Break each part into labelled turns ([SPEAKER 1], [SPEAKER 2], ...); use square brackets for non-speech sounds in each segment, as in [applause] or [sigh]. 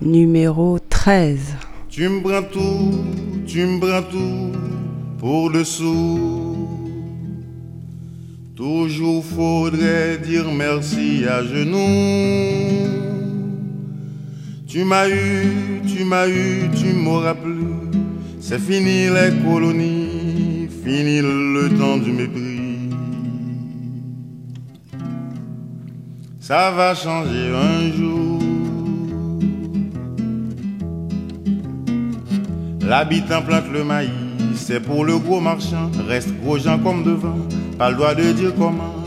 [SPEAKER 1] Numéro 13.
[SPEAKER 2] Tu me prends tout, tu me tout pour dessous. Toujours faudrait dire merci à genoux. Tu m'as eu, tu m'as eu, tu m'auras plus. C'est fini les colonies, fini le temps du mépris. Ça va changer un jour. L'habitant plante le maïs, c'est pour le gros marchand. Reste gros gens comme devant, pas le droit de dire comment.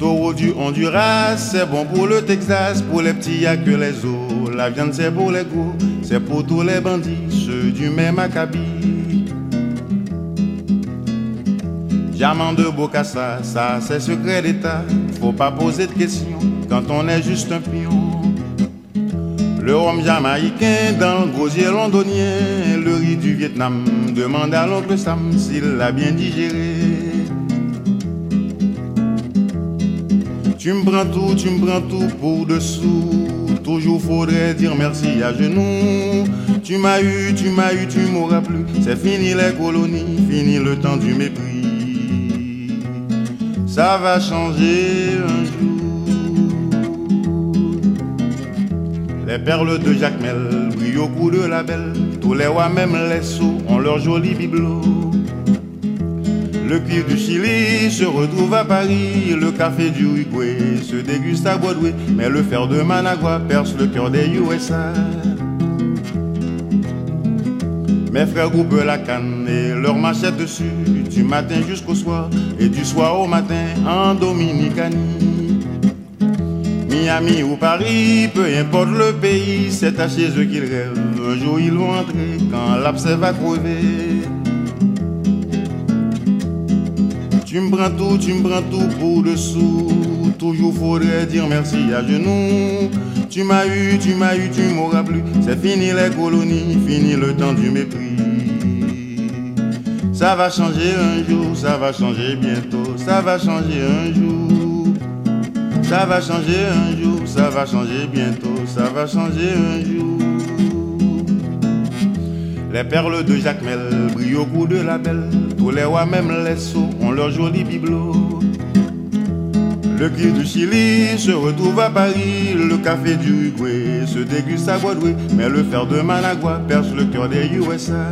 [SPEAKER 2] Taureau du Honduras, c'est bon pour le Texas, pour les petits y'a que les os. La viande c'est pour les gros, c'est pour tous les bandits, ceux du même acabit. Diamant de Bocassa, ça c'est secret d'état. Faut pas poser de questions quand on est juste un pion. Le rhum jamaïcain dans le gosier londonien, le riz du Vietnam, demande à l'oncle Sam s'il l'a bien digéré. Tu me prends tout, tu me prends tout pour dessous. Toujours faudrait dire merci à genoux. Tu m'as eu, tu m'as eu, tu m'auras plus. C'est fini les colonies, fini le temps du mépris. Ça va changer un jour. Les perles de Jacmel brillent au cou de la belle. Tous les rois, même les sots, ont leur joli bibelot. Le cuir du Chili se retrouve à Paris, le café du Uruguay se déguste à Broadway, mais le fer de Managua perce le cœur des USA. Mes frères groupent la canne et leur machette dessus, du matin jusqu'au soir, et du soir au matin en Dominicanie. Miami ou Paris, peu importe le pays, c'est à chez eux qu'ils rêvent. Un jour ils vont entrer quand l'abcès va crever. Tu me prends tout, tu me prends tout pour dessous. Toujours faudrait dire merci à genoux. Tu m'as eu, tu m'as eu, tu m'auras plus. C'est fini les colonies, fini le temps du mépris. Ça va changer un jour, ça va changer bientôt, ça va changer un jour. Ça va changer un jour, ça va changer bientôt, ça va changer un jour. Les perles de Jacmel brillent au cou de la belle. Tous les rois, même les sots, ont leur joli bibelot. Le cuir du Chili se retrouve à Paris, le café du Uruguay se déguste à Broadway, mais le fer de Managua perce le cœur des USA.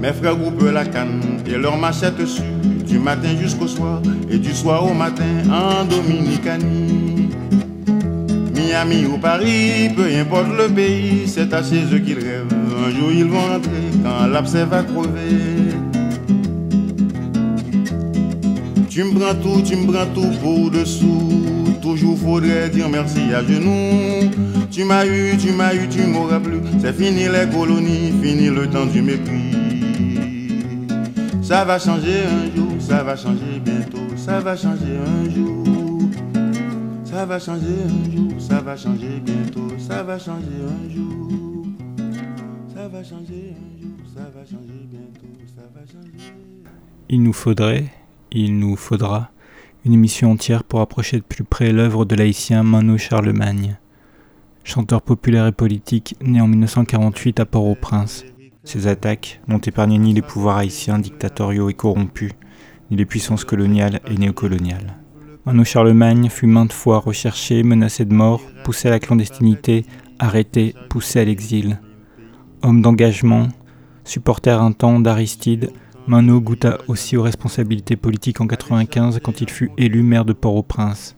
[SPEAKER 2] Mes frères groupent la canne et leur machette dessus, du matin jusqu'au soir, et du soir au matin en Dominicanie. Miami ou Paris, peu importe le pays, c'est à chez eux qu'ils rêvent. Un jour ils vont rentrer quand l'abcès va crever. Tu me prends tout, tu me prends tout pour dessous. Toujours faudrait dire merci à genoux. Tu m'as eu, tu m'as eu, tu m'auras plus. C'est fini les colonies, fini le temps du mépris. Ça va changer un jour, ça va changer bientôt, ça va changer un jour. Ça va changer un jour, ça va changer bientôt, ça va changer un jour. Ça va changer un jour,
[SPEAKER 3] Il nous faudrait, il nous faudra, une émission entière pour approcher de plus près l'œuvre de l'haïtien Mano Charlemagne. Chanteur populaire et politique, né en 1948 à Port-au-Prince. Ses attaques n'ont épargné ni les pouvoirs haïtiens dictatoriaux et corrompus, ni les puissances coloniales et néocoloniales. Mano Charlemagne fut maintes fois recherché, menacé de mort, poussé à la clandestinité, arrêté, poussé à l'exil. Homme d'engagement, supporter un temps d'Aristide, Mano goûta aussi aux responsabilités politiques en 95 quand il fut élu maire de Port-au-Prince.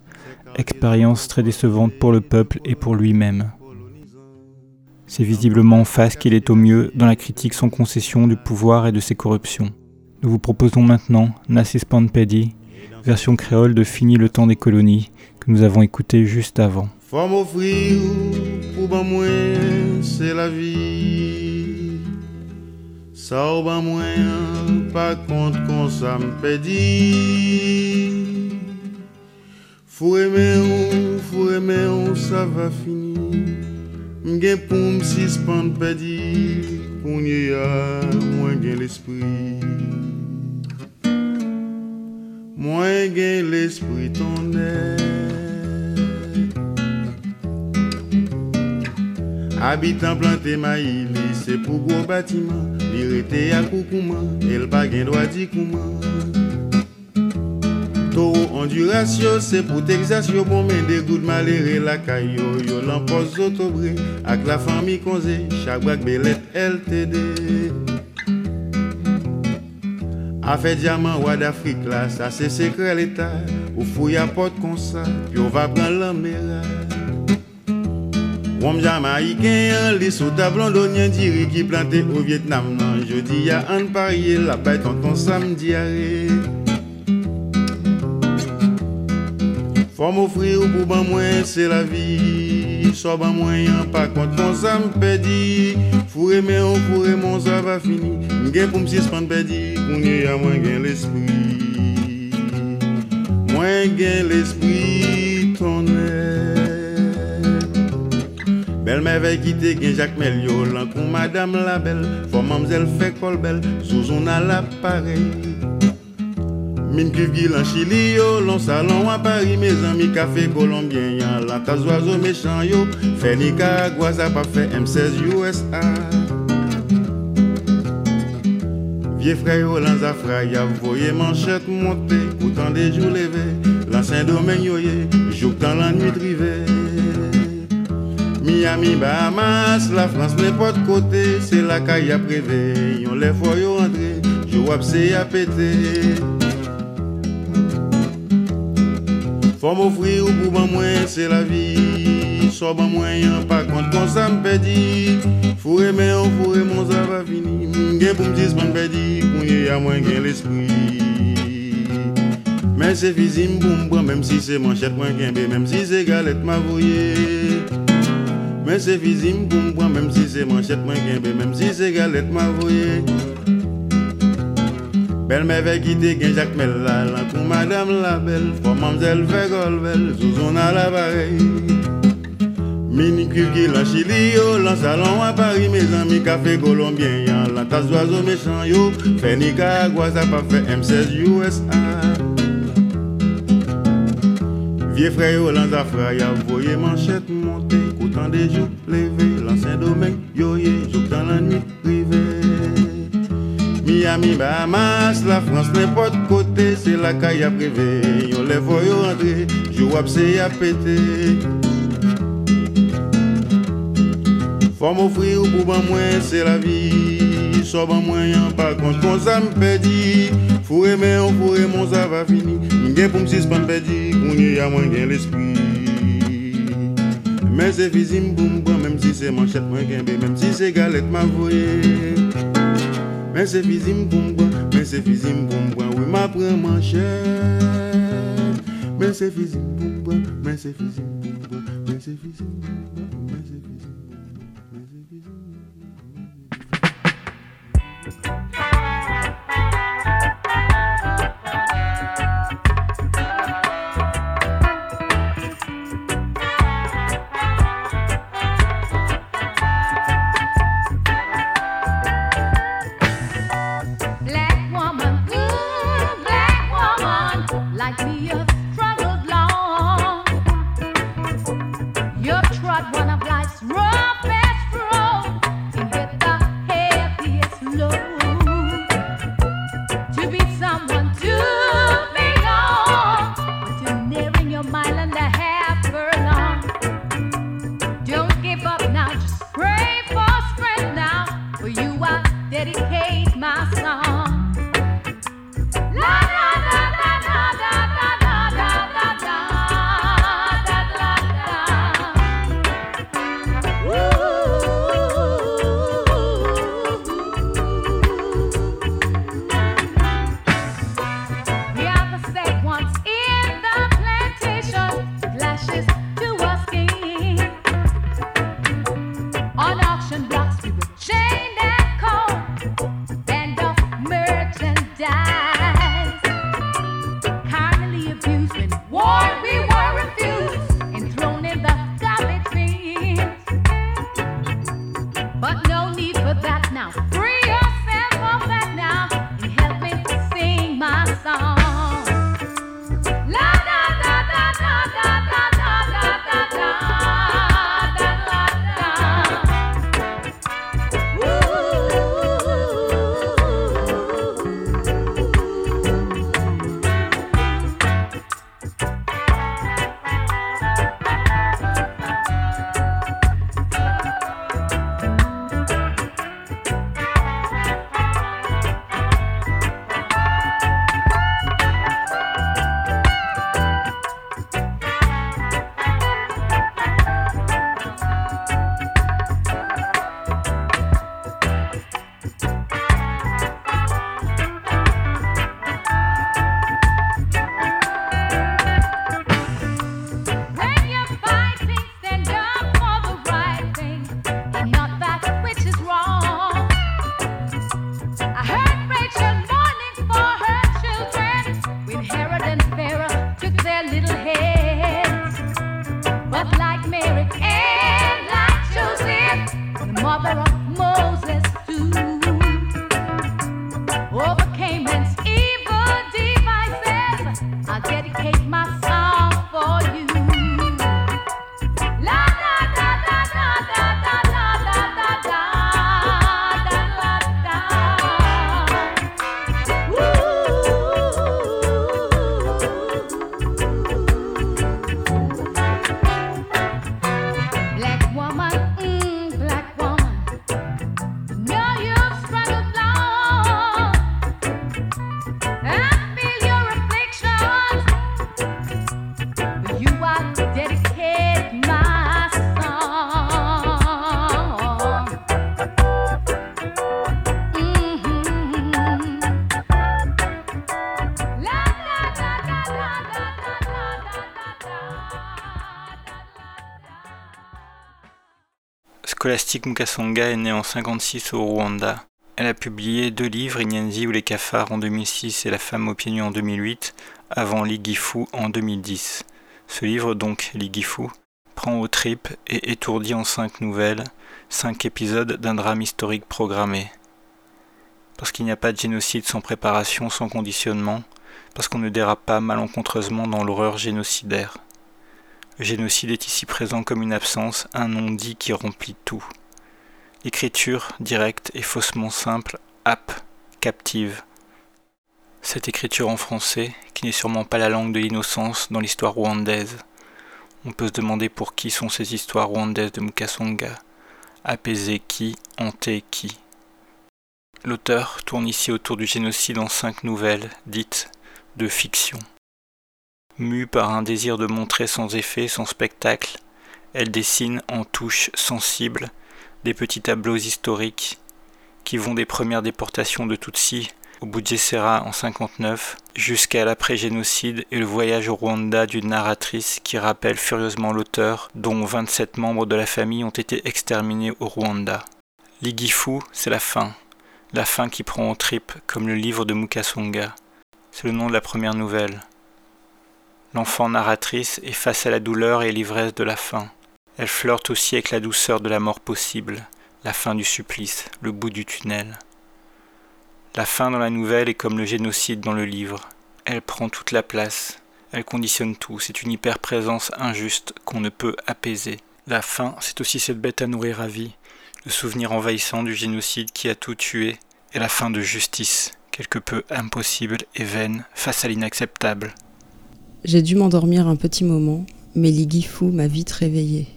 [SPEAKER 3] Expérience très décevante pour le peuple et pour lui-même. C'est visiblement en face qu'il est au mieux dans la critique sans concession du pouvoir et de ses corruptions. Nous vous proposons maintenant Nassis Panpedi, version créole de Fini le temps des colonies, que nous avons écouté juste avant.
[SPEAKER 2] Pour ben c'est la vie. Sa ou ba mwen, pa kont kon sa mpedi Fure me ou, fure me ou, sa va fini. Mgen pou msispan pedi Kounye ya, mwen gen l'esprit. Mwen gen l'esprit tonel Habitant planté maïli, c'est pour gros bâtiment. Li rete al koukouman, el bagen do a di kouman. Toro ondurasyon, se pou teksasyon Bon men de gout malere la kayo. Yo lan pos zotobre, ak la fami konze Chak bak belet LTD Afe diaman wad Afrik la, sa se sekre l'Etat Ou fouy apot konsa, yo va pran l'anmera Wom jama yi gen yon li sou tablon donyen diri ki plante ou Vietnam. Je dis y'a un parier, la bête ton samedi arrêt. Faut m'offrir pour ban moins, c'est la vie. Soit ban moyen, pas contre mon ça m'pédi. Fourré mais on fourré mon ça va fini. M'gain pour m'suspendre pédi, qu'on y a moins gain l'esprit. Moins gain l'esprit, Belle merveille qui te gen Jacques Melio, l'encou madame la belle, faut mamzelle fait col belle, sous on a l'appareil. Mine cuve en Chili yo, l'on salon à Paris, mes amis café colombien, yan la tas méchant yo, fait Nicaragua, pas fait M16 USA. Vieux frère yo, l'anzafra, y'a voyé manchette monter, autant des jours levés, l'ancien domaine yo ye, joue dans la nuit privée. Miami, Bahamas, la France n'importe côté, c'est la caille à prévé. Yon les fois yo je vois c'est à péter. Faut m'offrir ou pour ban moins, c'est la vie. Soit ban moyen, par contre, quand ça me. Fourré, mais on fourré, mon ça va finir. M'gen pour m'dis, m'en pédit, qu'on a moins gain l'esprit. Mais c'est physique, boum, même si c'est manchette, moins gain, même si c'est galette, ma. Mais c'est physique pour moi, même si c'est manchette, moi guimbe, même si c'est galette, ma voyée. Belle merveille qui te gagne Jacques Mella, pour madame la belle, pour mademoiselle fait golbelle, sous son à la pareille. Mini qui la Chili, yo, la salon à Paris, mes amis, café colombien, y'a la tasse d'oiseau méchant, yo, fait Nicaragua, pas fait M16 USA. Vieux frère, yo, l'anzafra, y'a voyé manchette monter temps des jours levés, l'ancien domaine, yo ye, joue dans la nuit privée. Miami, Bahamas, la France, n'importe côté, c'est la caille à privé. Yo les yo rentrer, je vois c'est à péter. Faut m'offrir ou pour ban moins, c'est la vie. Soit ban moyen, par contre, quand ça me pédit. Faut aimer, on faut aimer, mon ça va finir. M'gain pour me suspendre pédit, qu'on y a moins gain l'esprit. Mè se vizim pou mbwa, mèm si se manchet mwen genbe, mèm si se galet ma voye. Mè se vizim pou mbwa, mè se vizim pou mbwa, wè ma pre manchet. Mè se vizim pou mbwa, mè se vizim pou mbwa, mè se vizim pou
[SPEAKER 3] mbwa. I dedicate dedicate myself. Mukasonga est née en 56 au Rwanda. Elle a publié deux livres, Inyanzi ou les cafards en 2006 et La femme au pieds nus en 2008, avant Ligifu en 2010. Ce livre donc, Ligifu, prend aux tripes et étourdit en cinq nouvelles, cinq épisodes d'un drame historique programmé. Parce qu'il n'y a pas de génocide sans préparation, sans conditionnement, parce qu'on ne dérape pas malencontreusement dans l'horreur génocidaire. Le génocide est ici présent comme une absence, un non-dit qui remplit tout. Écriture directe et faussement simple, ap, captive. Cette écriture en français, qui n'est sûrement pas la langue de l'innocence dans l'histoire rwandaise. On peut se demander pour qui sont ces histoires rwandaises de Mukasonga. Apaiser qui, hanter qui. L'auteur tourne ici autour du génocide en cinq nouvelles, dites de fiction. Mue par un désir de montrer sans effet, sans spectacle, elle dessine en touches sensibles des petits tableaux historiques qui vont des premières déportations de Tutsi au Bugesera en 59 jusqu'à l'après-génocide et le voyage au Rwanda d'une narratrice qui rappelle furieusement l'auteur dont 27 membres de la famille ont été exterminés au Rwanda. Ligifu, c'est la fin. La fin qui prend en tripes comme le livre de Mukasonga. C'est le nom de la première nouvelle. L'enfant narratrice est face à la douleur et l'ivresse de la fin. Elle flirte aussi avec la douceur de la mort possible, la fin du supplice, le bout du tunnel. La fin dans la nouvelle est comme le génocide dans le livre. Elle prend toute la place, elle conditionne tout, c'est une hyper-présence injuste qu'on ne peut apaiser. La fin, c'est aussi cette bête à nourrir à vie, le souvenir envahissant du génocide qui a tout tué, et la fin de justice, quelque peu impossible et vaine face à l'inacceptable.
[SPEAKER 1] J'ai dû m'endormir un petit moment, mais Ligifu m'a vite réveillée.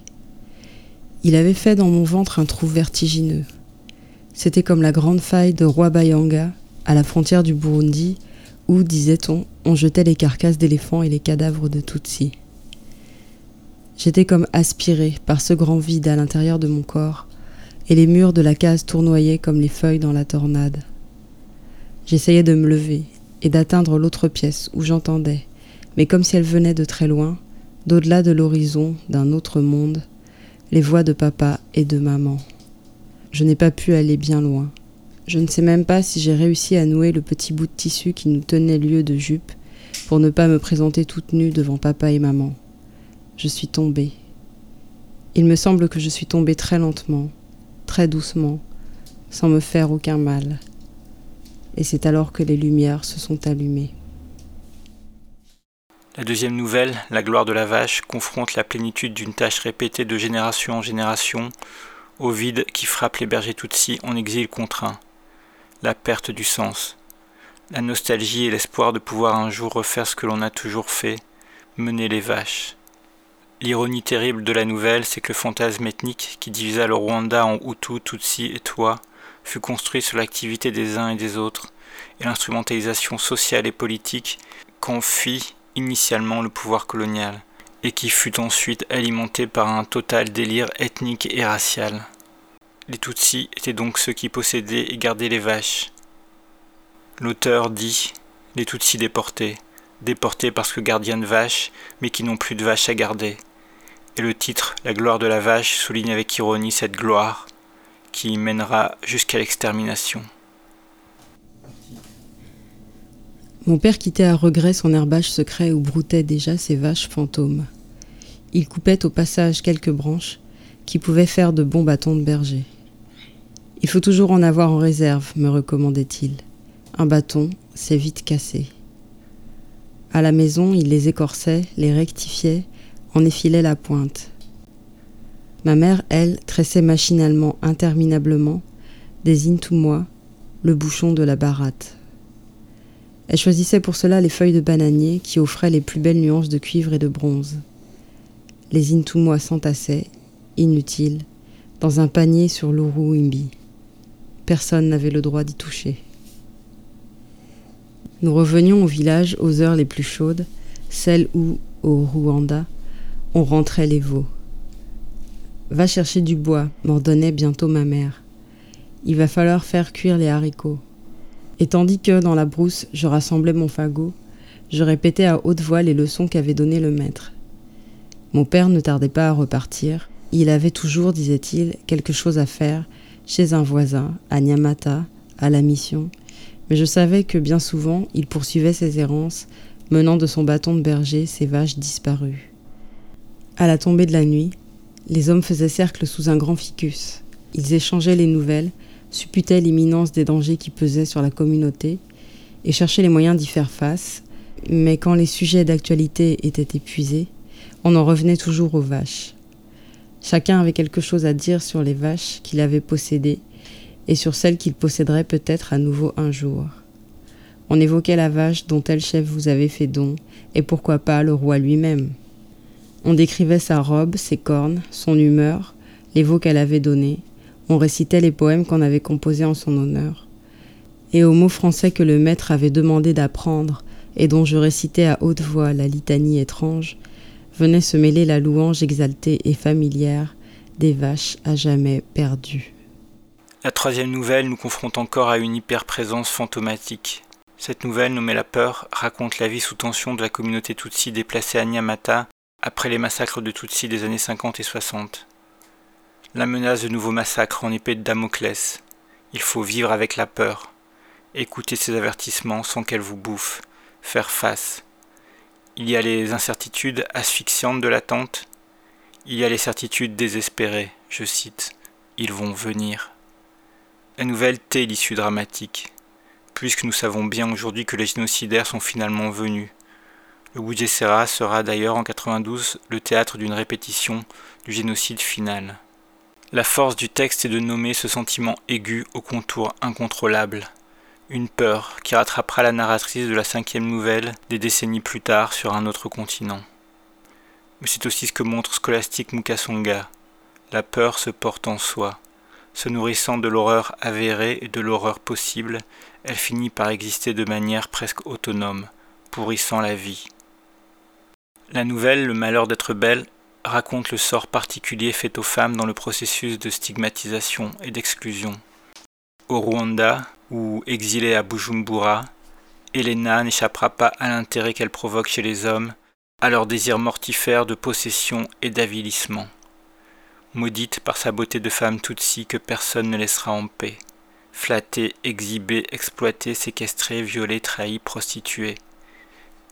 [SPEAKER 1] Il avait fait dans mon ventre un trou vertigineux. C'était comme la grande faille de Roi-Bayanga, à la frontière du Burundi, où, disait-on, on jetait les carcasses d'éléphants et les cadavres de Tutsi. J'étais comme aspiré par ce grand vide à l'intérieur de mon corps, et les murs de la case tournoyaient comme les feuilles dans la tornade. J'essayais de me lever et d'atteindre l'autre pièce où j'entendais, mais comme si elle venait de très loin, d'au-delà de l'horizon d'un autre monde, les voix de papa et de maman. Je n'ai pas pu aller bien loin. Je ne sais même pas si j'ai réussi à nouer le petit bout de tissu qui nous tenait lieu de jupe pour ne pas me présenter toute nue devant papa et maman. Je suis tombée. Il me semble que je suis tombée très lentement, très doucement, sans me faire aucun mal. Et c'est alors que les lumières se sont allumées.
[SPEAKER 3] La deuxième nouvelle, La gloire de la vache, confronte la plénitude d'une tâche répétée de génération en génération. Au vide qui frappe les bergers Tutsis en exil contraint, la perte du sens, la nostalgie et l'espoir de pouvoir un jour refaire ce que l'on a toujours fait, mener les vaches. L'ironie terrible de la nouvelle, c'est que le fantasme ethnique qui divisa le Rwanda en Hutu, Tutsi et Toi fut construit sur l'activité des uns et des autres, et l'instrumentalisation sociale et politique qu'en fit initialement le pouvoir colonial, et qui fut ensuite alimenté par un total délire ethnique et racial. Les Tutsis étaient donc ceux qui possédaient et gardaient les vaches. L'auteur dit les Tutsis déportés, déportés parce que gardiens de vaches, mais qui n'ont plus de vaches à garder. Et le titre La gloire de la vache souligne avec ironie cette gloire qui mènera jusqu'à l'extermination.
[SPEAKER 1] Mon père quittait à regret son herbage secret où broutaient déjà ses vaches fantômes. Il coupait au passage quelques branches qui pouvaient faire de bons bâtons de berger. Il faut toujours en avoir en réserve, me recommandait-il. Un bâton, c'est vite cassé. À la maison, il les écorçait, les rectifiait, en effilait la pointe. Ma mère, elle, tressait machinalement, interminablement, des moi le bouchon de la baratte. Elle choisissait pour cela les feuilles de bananier qui offraient les plus belles nuances de cuivre et de bronze. Les intumois s'entassaient, inutiles, dans un panier sur l'Uruimbi. Personne n'avait le droit d'y toucher. Nous revenions au village aux heures les plus chaudes, celles où, au Rwanda, on rentrait les veaux. Va chercher du bois, m'ordonnait bientôt ma mère. Il va falloir faire cuire les haricots. Et tandis que, dans la brousse, je rassemblais mon fagot, je répétais à haute voix les leçons qu'avait données le maître. Mon père ne tardait pas à repartir, Il avait toujours, disait-il, quelque chose à faire chez un voisin, à Nyamata, à la mission, mais je savais que bien souvent il poursuivait ses errances, menant de son bâton de berger ses vaches disparues. À la tombée de la nuit, les hommes faisaient cercle sous un grand ficus. Ils échangeaient les nouvelles, supputaient l'imminence des dangers qui pesaient sur la communauté et cherchaient les moyens d'y faire face, mais quand les sujets d'actualité étaient épuisés, on en revenait toujours aux vaches. Chacun avait quelque chose à dire sur les vaches qu'il avait possédées et sur celles qu'il posséderait peut-être à nouveau un jour. On évoquait la vache dont tel chef vous avait fait don, et pourquoi pas le roi lui-même. On décrivait sa robe, ses cornes, son humeur, les veaux qu'elle avait donnés, on récitait les poèmes qu'on avait composés en son honneur. Et aux mots français que le maître avait demandé d'apprendre, et dont je récitais à haute voix la litanie étrange, venait se mêler la louange exaltée et familière des vaches à jamais perdues.
[SPEAKER 3] La troisième nouvelle nous confronte encore à une hyperprésence fantomatique. Cette nouvelle, nommée La Peur, raconte la vie sous tension de la communauté Tutsi déplacée à Nyamata après les massacres de Tutsi des années 50 et 60. La menace de nouveaux massacres en épée de Damoclès. Il faut vivre avec la peur, écouter ces avertissements sans qu'elle vous bouffe, faire face. Il y a les incertitudes asphyxiantes de l'attente, il y a les certitudes désespérées, je cite, ils vont venir. La nouvelle tait l'issue dramatique, puisque nous savons bien aujourd'hui que les génocidaires sont finalement venus. Le Boudiessera sera d'ailleurs en 92 le théâtre d'une répétition du génocide final. La force du texte est de nommer ce sentiment aigu au contour incontrôlable, une peur qui rattrapera la narratrice de la cinquième nouvelle des décennies plus tard sur un autre continent. Mais c'est aussi ce que montre Scholastique Mukasonga. La peur se porte en soi. Se nourrissant de l'horreur avérée et de l'horreur possible, elle finit par exister de manière presque autonome, pourrissant la vie. La nouvelle Le malheur d'être belle raconte le sort particulier fait aux femmes dans le processus de stigmatisation et d'exclusion. Au Rwanda, ou exilée à Bujumbura, Elena n'échappera pas à l'intérêt qu'elle provoque chez les hommes, à leur désir mortifère de possession et d'avilissement maudite par sa beauté de femme Tutsi que personne ne laissera en paix, flattée, exhibée, exploitée, séquestrée, violée, trahie, prostituée.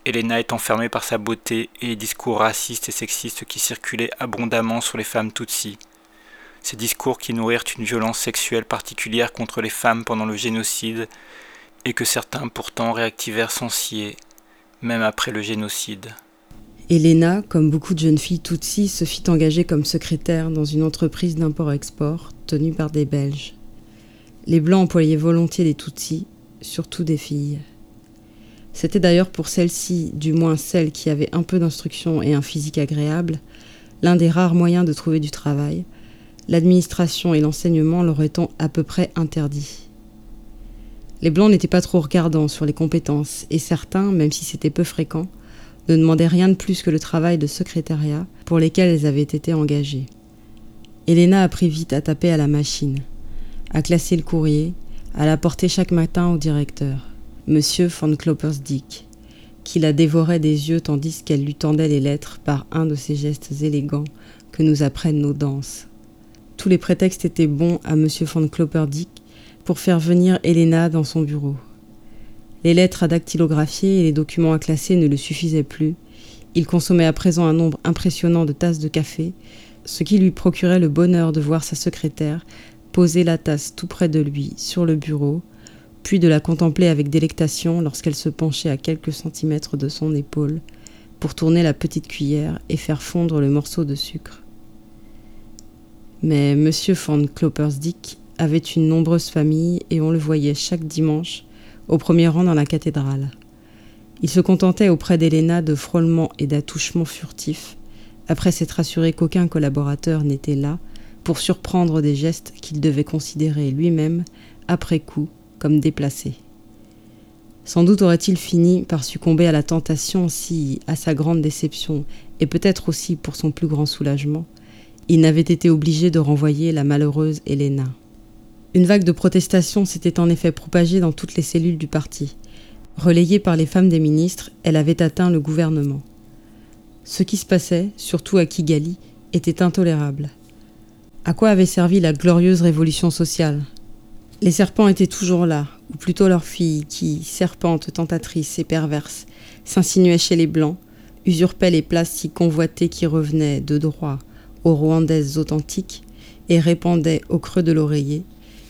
[SPEAKER 3] Elena est enfermée par sa beauté et les discours racistes et sexistes qui circulaient abondamment sur les femmes Tutsi. Ces discours qui nourrirent une violence sexuelle particulière contre les femmes pendant le génocide et que certains pourtant réactivèrent sans scier, même après le génocide.
[SPEAKER 1] Elena, comme beaucoup de jeunes filles Tutsi, se fit engager comme secrétaire dans une entreprise d'import-export tenue par des Belges. Les Blancs employaient volontiers les Tutsis, surtout des filles. C'était d'ailleurs pour celles-ci, du moins celles qui avaient un peu d'instruction et un physique agréable, l'un des rares moyens de trouver du travail. L'administration et l'enseignement leur étant à peu près interdits. Les Blancs n'étaient pas trop regardants sur les compétences, et certains, même si c'était peu fréquent, ne demandaient rien de plus que le travail de secrétariat pour lesquels elles avaient été engagées. Elena apprit vite à taper à la machine, à classer le courrier, à l'apporter chaque matin au directeur, Monsieur von Kloppersdick, qui la dévorait des yeux tandis qu'elle lui tendait les lettres par un de ces gestes élégants que nous apprennent nos danses. Tous les prétextes étaient bons à Monsieur von Klopperdick pour faire venir Elena dans son bureau. Les lettres à dactylographier et les documents à classer ne le suffisaient plus. Il consommait à présent un nombre impressionnant de tasses de café, ce qui lui procurait le bonheur de voir sa secrétaire poser la tasse tout près de lui sur le bureau, puis de la contempler avec délectation lorsqu'elle se penchait à quelques centimètres de son épaule pour tourner la petite cuillère et faire fondre le morceau de sucre. Mais M. von Kloppersdick avait une nombreuse famille et on le voyait chaque dimanche au premier rang dans la cathédrale. Il se contentait auprès d'Héléna de frôlements et d'attouchements furtifs, après s'être assuré qu'aucun collaborateur n'était là, pour surprendre des gestes qu'il devait considérer lui-même, après coup, comme déplacés. Sans doute aurait-il fini par succomber à la tentation si, à sa grande déception, et peut-être aussi pour son plus grand soulagement, il n'avait été obligé de renvoyer la malheureuse Héléna. Une vague de protestation s'était en effet propagée dans toutes les cellules du parti. Relayée par les femmes des ministres, elle avait atteint le gouvernement. Ce qui se passait, surtout à Kigali, était intolérable. À quoi avait servi la glorieuse révolution sociale? Les serpents étaient toujours là, ou plutôt leurs filles, qui, serpentes, tentatrices et perverses, s'insinuaient chez les blancs, usurpaient les places si convoitées qui revenaient de droit aux Rwandaises authentiques et répandaient au creux de l'oreiller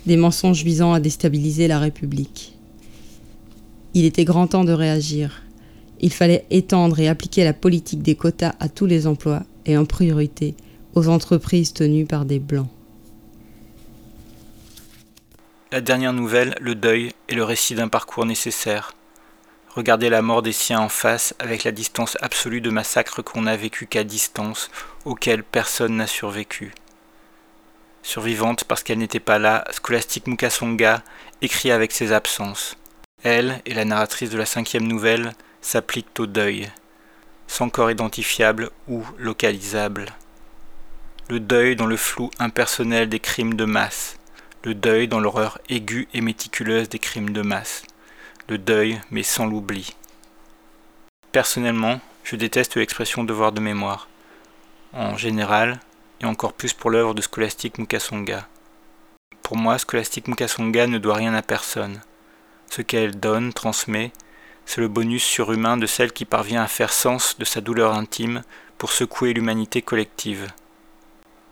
[SPEAKER 1] des mensonges visant à déstabiliser la République. Il était grand temps de réagir. Il fallait étendre et appliquer la politique des quotas à tous les emplois et en priorité aux entreprises tenues par des blancs.
[SPEAKER 3] La dernière nouvelle, le deuil, est le récit d'un parcours nécessaire. Regarder la mort des siens en face avec la distance absolue de massacres qu'on n'a vécu qu'à distance, auxquels personne n'a survécu. Survivante parce qu'elle n'était pas là, Scholastique Mukasonga écrit avec ses absences. Elle et la narratrice de la cinquième nouvelle s'appliquent au deuil, sans corps identifiable ou localisable. Le deuil dans le flou impersonnel des crimes de masse, le deuil dans l'horreur aiguë et méticuleuse des crimes de masse le deuil, mais sans l'oubli. Personnellement, je déteste l'expression devoir de mémoire, en général, et encore plus pour l'œuvre de Scholastique Mukasonga. Pour moi, Scholastique Mukasonga ne doit rien à personne. Ce qu'elle donne, transmet, c'est le bonus surhumain de celle qui parvient à faire sens de sa douleur intime pour secouer l'humanité collective.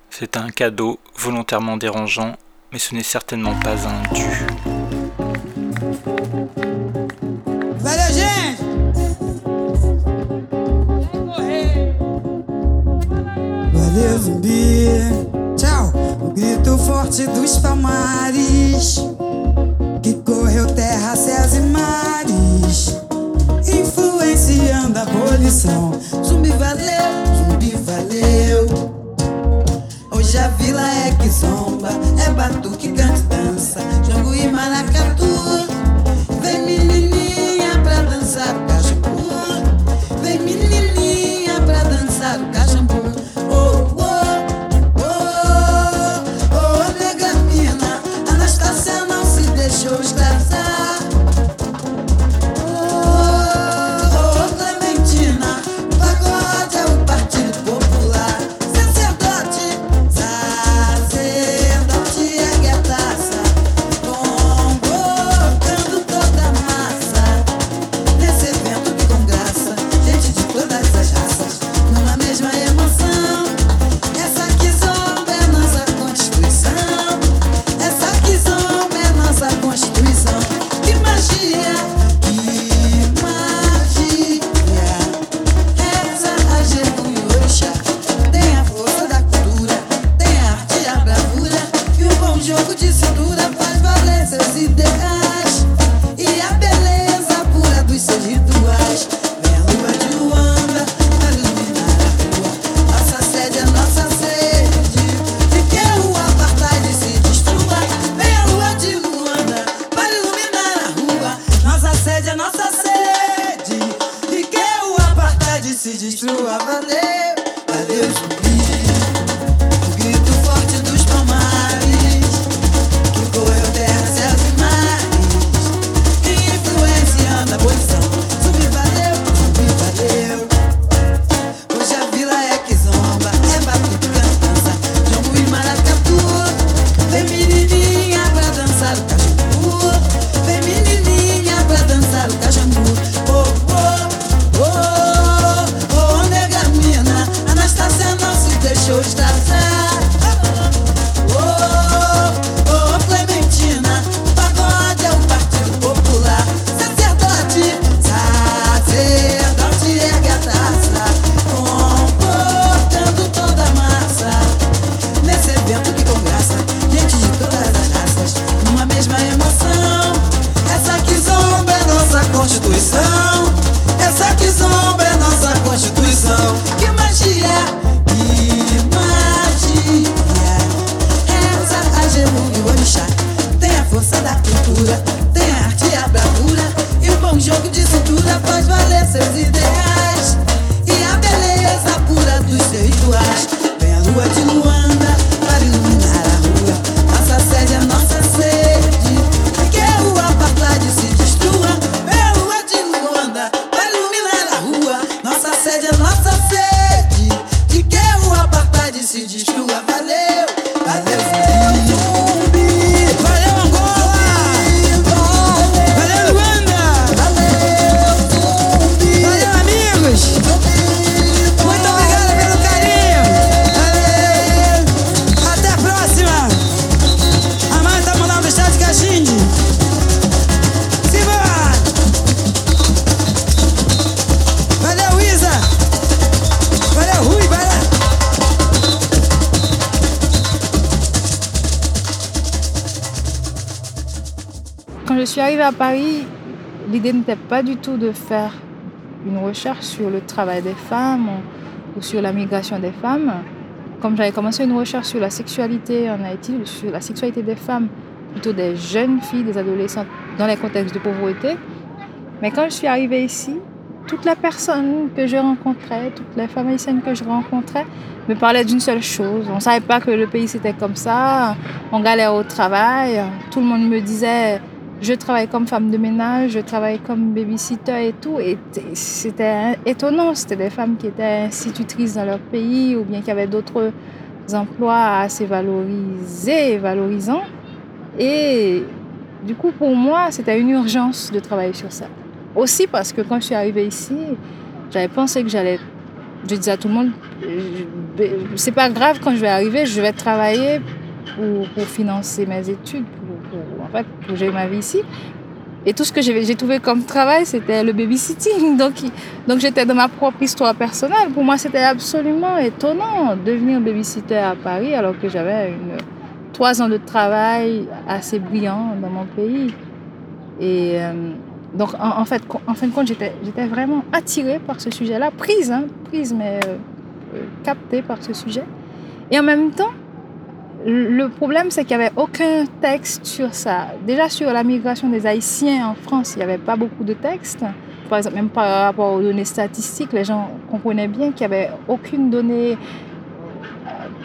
[SPEAKER 3] C'est un cadeau volontairement dérangeant, mais ce n'est certainement pas un dû.
[SPEAKER 4] Valeu, zumbi. Tchau. O grito forte dos palmares que correu terra, céus e mares, influenciando a abolição. Zumbi valeu, zumbi valeu. Hoje a vila é que zomba, é batuque, canta e dança, jogo e maracatu.
[SPEAKER 5] N'était pas du tout de faire une recherche sur le travail des femmes ou, sur la migration des femmes. Comme j'avais commencé une recherche sur la sexualité en Haïti, sur la sexualité des femmes, plutôt des jeunes filles, des adolescentes dans les contextes de pauvreté. Mais quand je suis arrivée ici, toutes les personnes que je rencontrais, toutes les femmes haïtiennes que je rencontrais, me parlaient d'une seule chose. On ne savait pas que le pays c'était comme ça. On galère au travail. Tout le monde me disait je travaille comme femme de ménage, je travaille comme babysitter et tout. Et c'était étonnant. C'était des femmes qui étaient institutrices dans leur pays ou bien qui avaient d'autres emplois assez valorisés et valorisants. Et du coup, pour moi, c'était une urgence de travailler sur ça. Aussi parce que quand je suis arrivée ici, j'avais pensé que j'allais. Je disais à tout le monde, c'est pas grave quand je vais arriver, je vais travailler pour financer mes études, pour gérer ma vie ici. Et tout ce que j'ai trouvé comme travail, c'était le babysitting. [laughs] Donc, donc j'étais dans ma propre histoire personnelle. Pour moi, c'était absolument étonnant de devenir babysitter à Paris alors que j'avais trois ans de travail assez brillant dans mon pays. Et euh, donc, en, fait, en fin de compte, j'étais vraiment attirée par ce sujet-là, prise, hein, prise, mais euh, captée par ce sujet. Et en même temps, le problème, c'est qu'il n'y avait aucun texte sur ça. Déjà, sur la migration des Haïtiens en France, il n'y avait pas beaucoup de textes. Par exemple, même par rapport aux données statistiques, les gens comprenaient bien qu'il n'y avait aucune donnée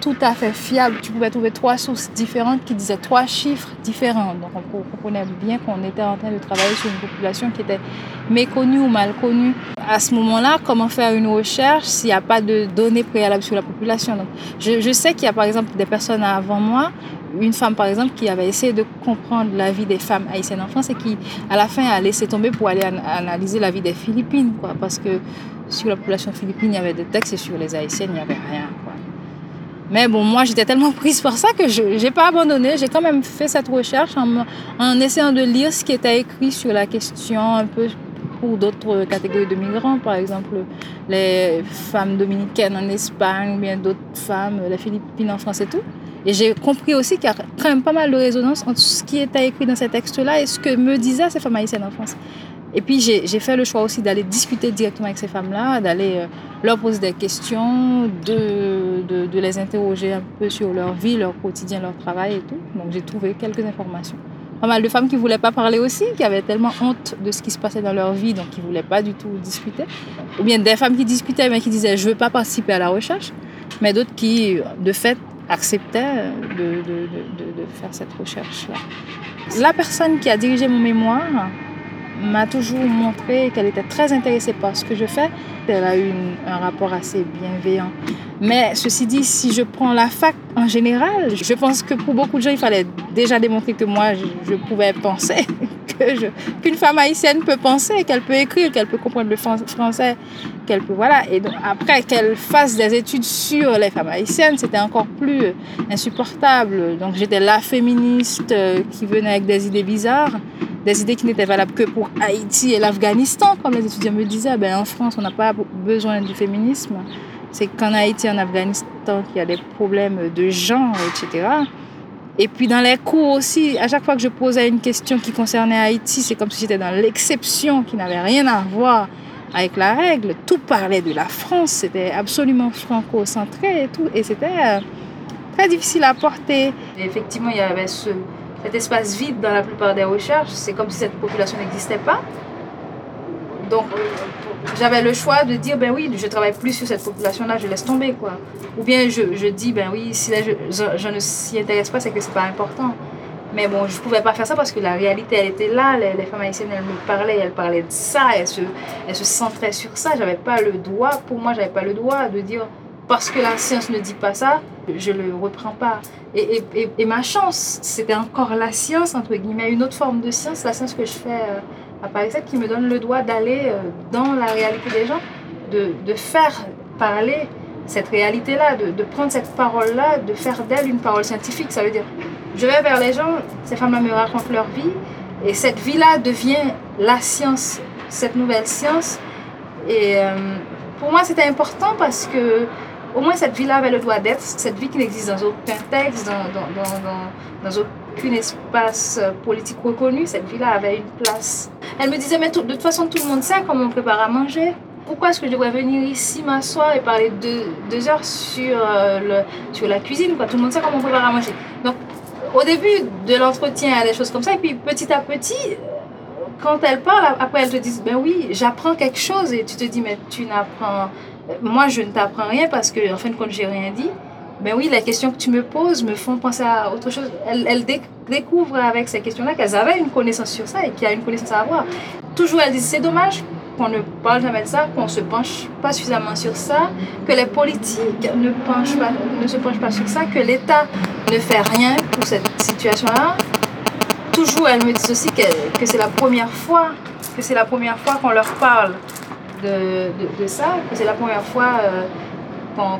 [SPEAKER 5] tout à fait fiable. Tu pouvais trouver trois sources différentes qui disaient trois chiffres différents. Donc on comprenait bien qu'on était en train de travailler sur une population qui était méconnue ou mal connue. À ce moment-là, comment faire une recherche s'il n'y a pas de données préalables sur la population? Donc, je, sais qu'il y a par exemple des personnes avant moi une femme par exemple qui avait essayé de comprendre la vie des femmes haïtiennes en France et qui à la fin a laissé tomber pour aller analyser la vie des Philippines quoi parce que sur la population philippine il y avait des textes et sur les haïtiennes il n'y avait rien quoi. Mais bon, moi, j'étais tellement prise par ça que je n'ai pas abandonné. J'ai quand même fait cette recherche en, essayant de lire ce qui était écrit sur la question un peu pour d'autres catégories de migrants, par exemple les femmes dominicaines en Espagne, bien d'autres femmes, les Philippines en France et tout. Et j'ai compris aussi qu'il y a quand même pas mal de résonance entre ce qui était écrit dans ces textes-là et ce que me disaient ces femmes haïtiennes en France. Et puis j'ai fait le choix aussi d'aller discuter directement avec ces femmes-là, d'aller euh, leur poser des questions, de, les interroger un peu sur leur vie, leur quotidien, leur travail et tout. Donc j'ai trouvé quelques informations. Pas mal de femmes qui ne voulaient pas parler aussi, qui avaient tellement honte de ce qui se passait dans leur vie, donc qui ne voulaient pas du tout discuter. Ou bien des femmes qui discutaient mais qui disaient je ne veux pas participer à la recherche, mais d'autres qui, de fait, acceptaient de faire cette recherche-là. La personne qui a dirigé mon mémoire, m'a toujours montré qu'elle était très intéressée par ce que je fais. Elle a eu un rapport assez bienveillant. Mais ceci dit, si je prends la fac en général, je pense que pour beaucoup de gens, il fallait déjà démontrer que moi, je, pouvais penser, [laughs] qu'une femme haïtienne peut penser, qu'elle peut écrire, qu'elle peut comprendre le français, qu'elle peut... Voilà. Et donc, après, qu'elle fasse des études sur les femmes haïtiennes, c'était encore plus insupportable. Donc j'étais la féministe euh, qui venait avec des idées bizarres des idées qui n'étaient valables que pour Haïti et l'Afghanistan, comme les étudiants me disaient. Ben, en France, on n'a pas besoin du féminisme. C'est qu'en Haïti en Afghanistan qu'il y a des problèmes de genre, etc. Et puis dans les cours aussi, à chaque fois que je posais une question qui concernait Haïti, c'est comme si j'étais dans l'exception qui n'avait rien à voir avec la règle. Tout parlait de la France, c'était absolument franco-centré et tout. Et c'était euh, très difficile à porter. effectivement, il y avait ce, cet espace vide dans la plupart des recherches, c'est comme si cette population n'existait pas. Donc, j'avais le choix de dire, ben oui, je travaille plus sur cette population-là, je laisse tomber, quoi. Ou bien je, je dis, ben oui, si je, ne s'y intéresse pas, c'est que c'est pas important. Mais bon, je pouvais pas faire ça parce que la réalité, elle était là. Les, femmes haïtiennes, elles me parlaient, elles parlaient de ça, elles se, elles se centraient sur ça. J'avais pas le droit, pour moi, j'avais pas le droit de dire, parce que la science ne dit pas ça, je le reprends pas. Et, et, et ma chance, c'était encore la science, entre guillemets, une autre forme de science, la science que je fais à Paris qui me donne le droit d'aller euh, dans la réalité des gens, de, de faire parler cette réalité-là, de, de, prendre cette parole-là, de faire d'elle une parole scientifique. Ça veut dire, je vais vers les gens, ces femmes-là me racontent leur vie, et cette vie-là devient la science, cette nouvelle science. Et euh, pour moi, c'était important parce que au moins cette vie-là avait le droit d'être, cette vie qui n'existe dans aucun texte, dans, dans, dans, dans, aucun espace politique reconnu. Cette ville-là avait une place. Elle me disait, mais de toute façon, tout le monde sait comment on prépare à manger. Pourquoi est-ce que je devrais venir ici m'asseoir et parler deux, heures sur, euh, sur la cuisine. Tout le monde sait comment on prépare à manger. Donc, au début de l'entretien, il y a des choses comme ça. Et puis, petit à petit, quand elle parle, après, elle te dit, ben oui, j'apprends quelque chose. Et tu te dis, mais tu n'apprends... Moi, je ne t'apprends rien parce que, en fin de compte, j'ai rien dit. Ben oui, les questions que tu me poses me font penser à autre chose. Elle, elle découvre avec ces questions-là qu'elles avaient une connaissance sur ça et qu'il y a une connaissance à avoir. Toujours, elle dit c'est dommage qu'on ne parle jamais de ça, qu'on ne se penche pas suffisamment sur ça, que les politiques ne, se penchent pas sur ça, que l'État ne fait rien pour cette situation-là. Toujours, elle me dit aussi que, c'est la première fois, que c'est la première fois qu'on leur parle de, ça, que c'est la première fois. Euh,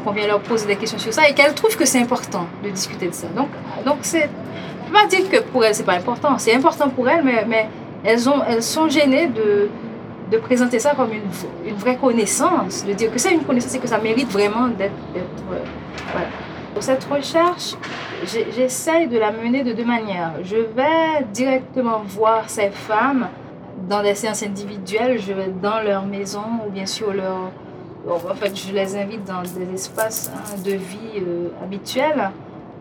[SPEAKER 5] qu'on vient leur poser des questions sur ça et qu'elles trouvent que c'est important de discuter de ça. Donc, donc c'est, ne pas dire que pour elles, c'est pas important. C'est important pour elles, mais, mais elles, ont, elles sont gênées de, de présenter ça comme une, une vraie connaissance, de dire que c'est une connaissance et que ça mérite vraiment d'être. Euh, voilà. Pour cette recherche, j'essaye de la mener de deux manières. Je vais directement voir ces femmes dans des séances individuelles, je vais dans leur maison ou bien sûr leur en fait, je les invite dans des espaces hein, de vie euh, habituels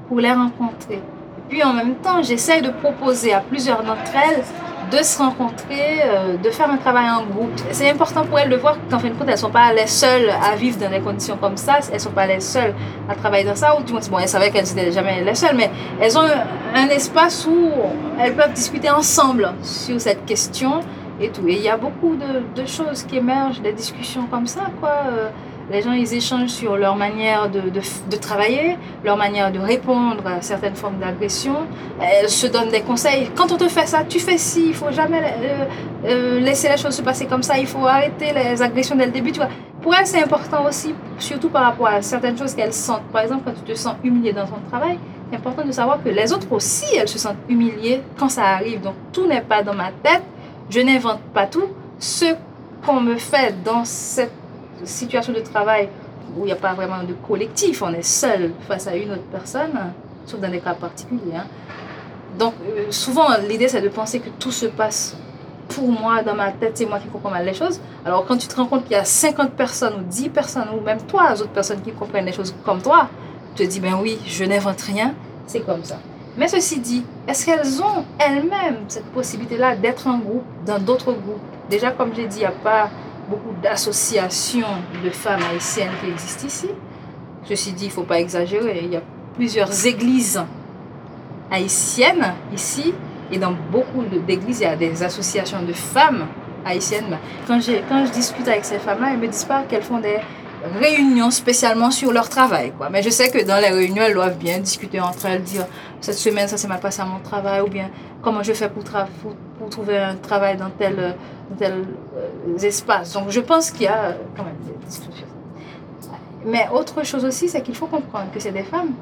[SPEAKER 5] pour les rencontrer. Puis en même temps, j'essaie de proposer à plusieurs d'entre elles de se rencontrer, euh, de faire un travail en groupe. C'est important pour elles de voir qu'en fin de compte, elles ne sont pas les seules à vivre dans des conditions comme ça, elles ne sont pas les seules à travailler dans ça, ou du moins, bon, elles savaient qu'elles n'étaient jamais les seules, mais elles ont un espace où elles peuvent discuter ensemble sur cette question et tout. Et il y a beaucoup de, choses qui émergent, des discussions comme ça, quoi. Euh, les gens, ils échangent sur leur manière de, travailler, leur manière de répondre à certaines formes d'agression. Elles se donnent des conseils. Quand on te fait ça, tu fais ci. Il faut jamais euh, euh, laisser les choses se passer comme ça. Il faut arrêter les agressions dès le début. Tu vois. Pour elles, c'est important aussi, surtout par rapport à certaines choses qu'elles sentent. Par exemple, quand tu te sens humilié dans ton travail, c'est important de savoir que les autres aussi, elles se sentent humiliées quand ça arrive. Donc, tout n'est pas dans ma tête je n'invente pas tout. Ce qu'on me fait dans cette situation de travail où il n'y a pas vraiment de collectif, on est seul face à une autre personne, sauf dans des cas particuliers. Hein. Donc, euh, souvent, l'idée, c'est de penser que tout se passe pour moi, dans ma tête, c'est moi qui comprends mal les choses. Alors, quand tu te rends compte qu'il y a 50 personnes ou 10 personnes, ou même toi, autres personnes qui comprennent les choses comme toi, tu te dis, ben oui, je n'invente rien, c'est comme ça. Mais ceci dit, est-ce qu'elles ont elles-mêmes cette possibilité-là d'être en groupe, dans d'autres groupes? Déjà, comme j'ai dit, il n'y a pas beaucoup d'associations de femmes haïtiennes qui existent ici. Ceci dit, il ne faut pas exagérer. Il y a plusieurs églises haïtiennes ici. Et dans beaucoup d'églises, il y a des associations de femmes haïtiennes. Quand, quand je discute avec ces femmes-là, elles me disent pas qu'elles font des réunions spécialement sur leur travail. Quoi. Mais je sais que dans les réunions, elles doivent bien discuter entre elles, dire cette semaine, ça s'est mal passé à mon travail, ou bien comment je fais pour, trouver un travail dans tel, tel euh, espace. Donc je pense qu'il y a quand même des discussions. Mais autre chose aussi, c'est qu'il faut comprendre que c'est des femmes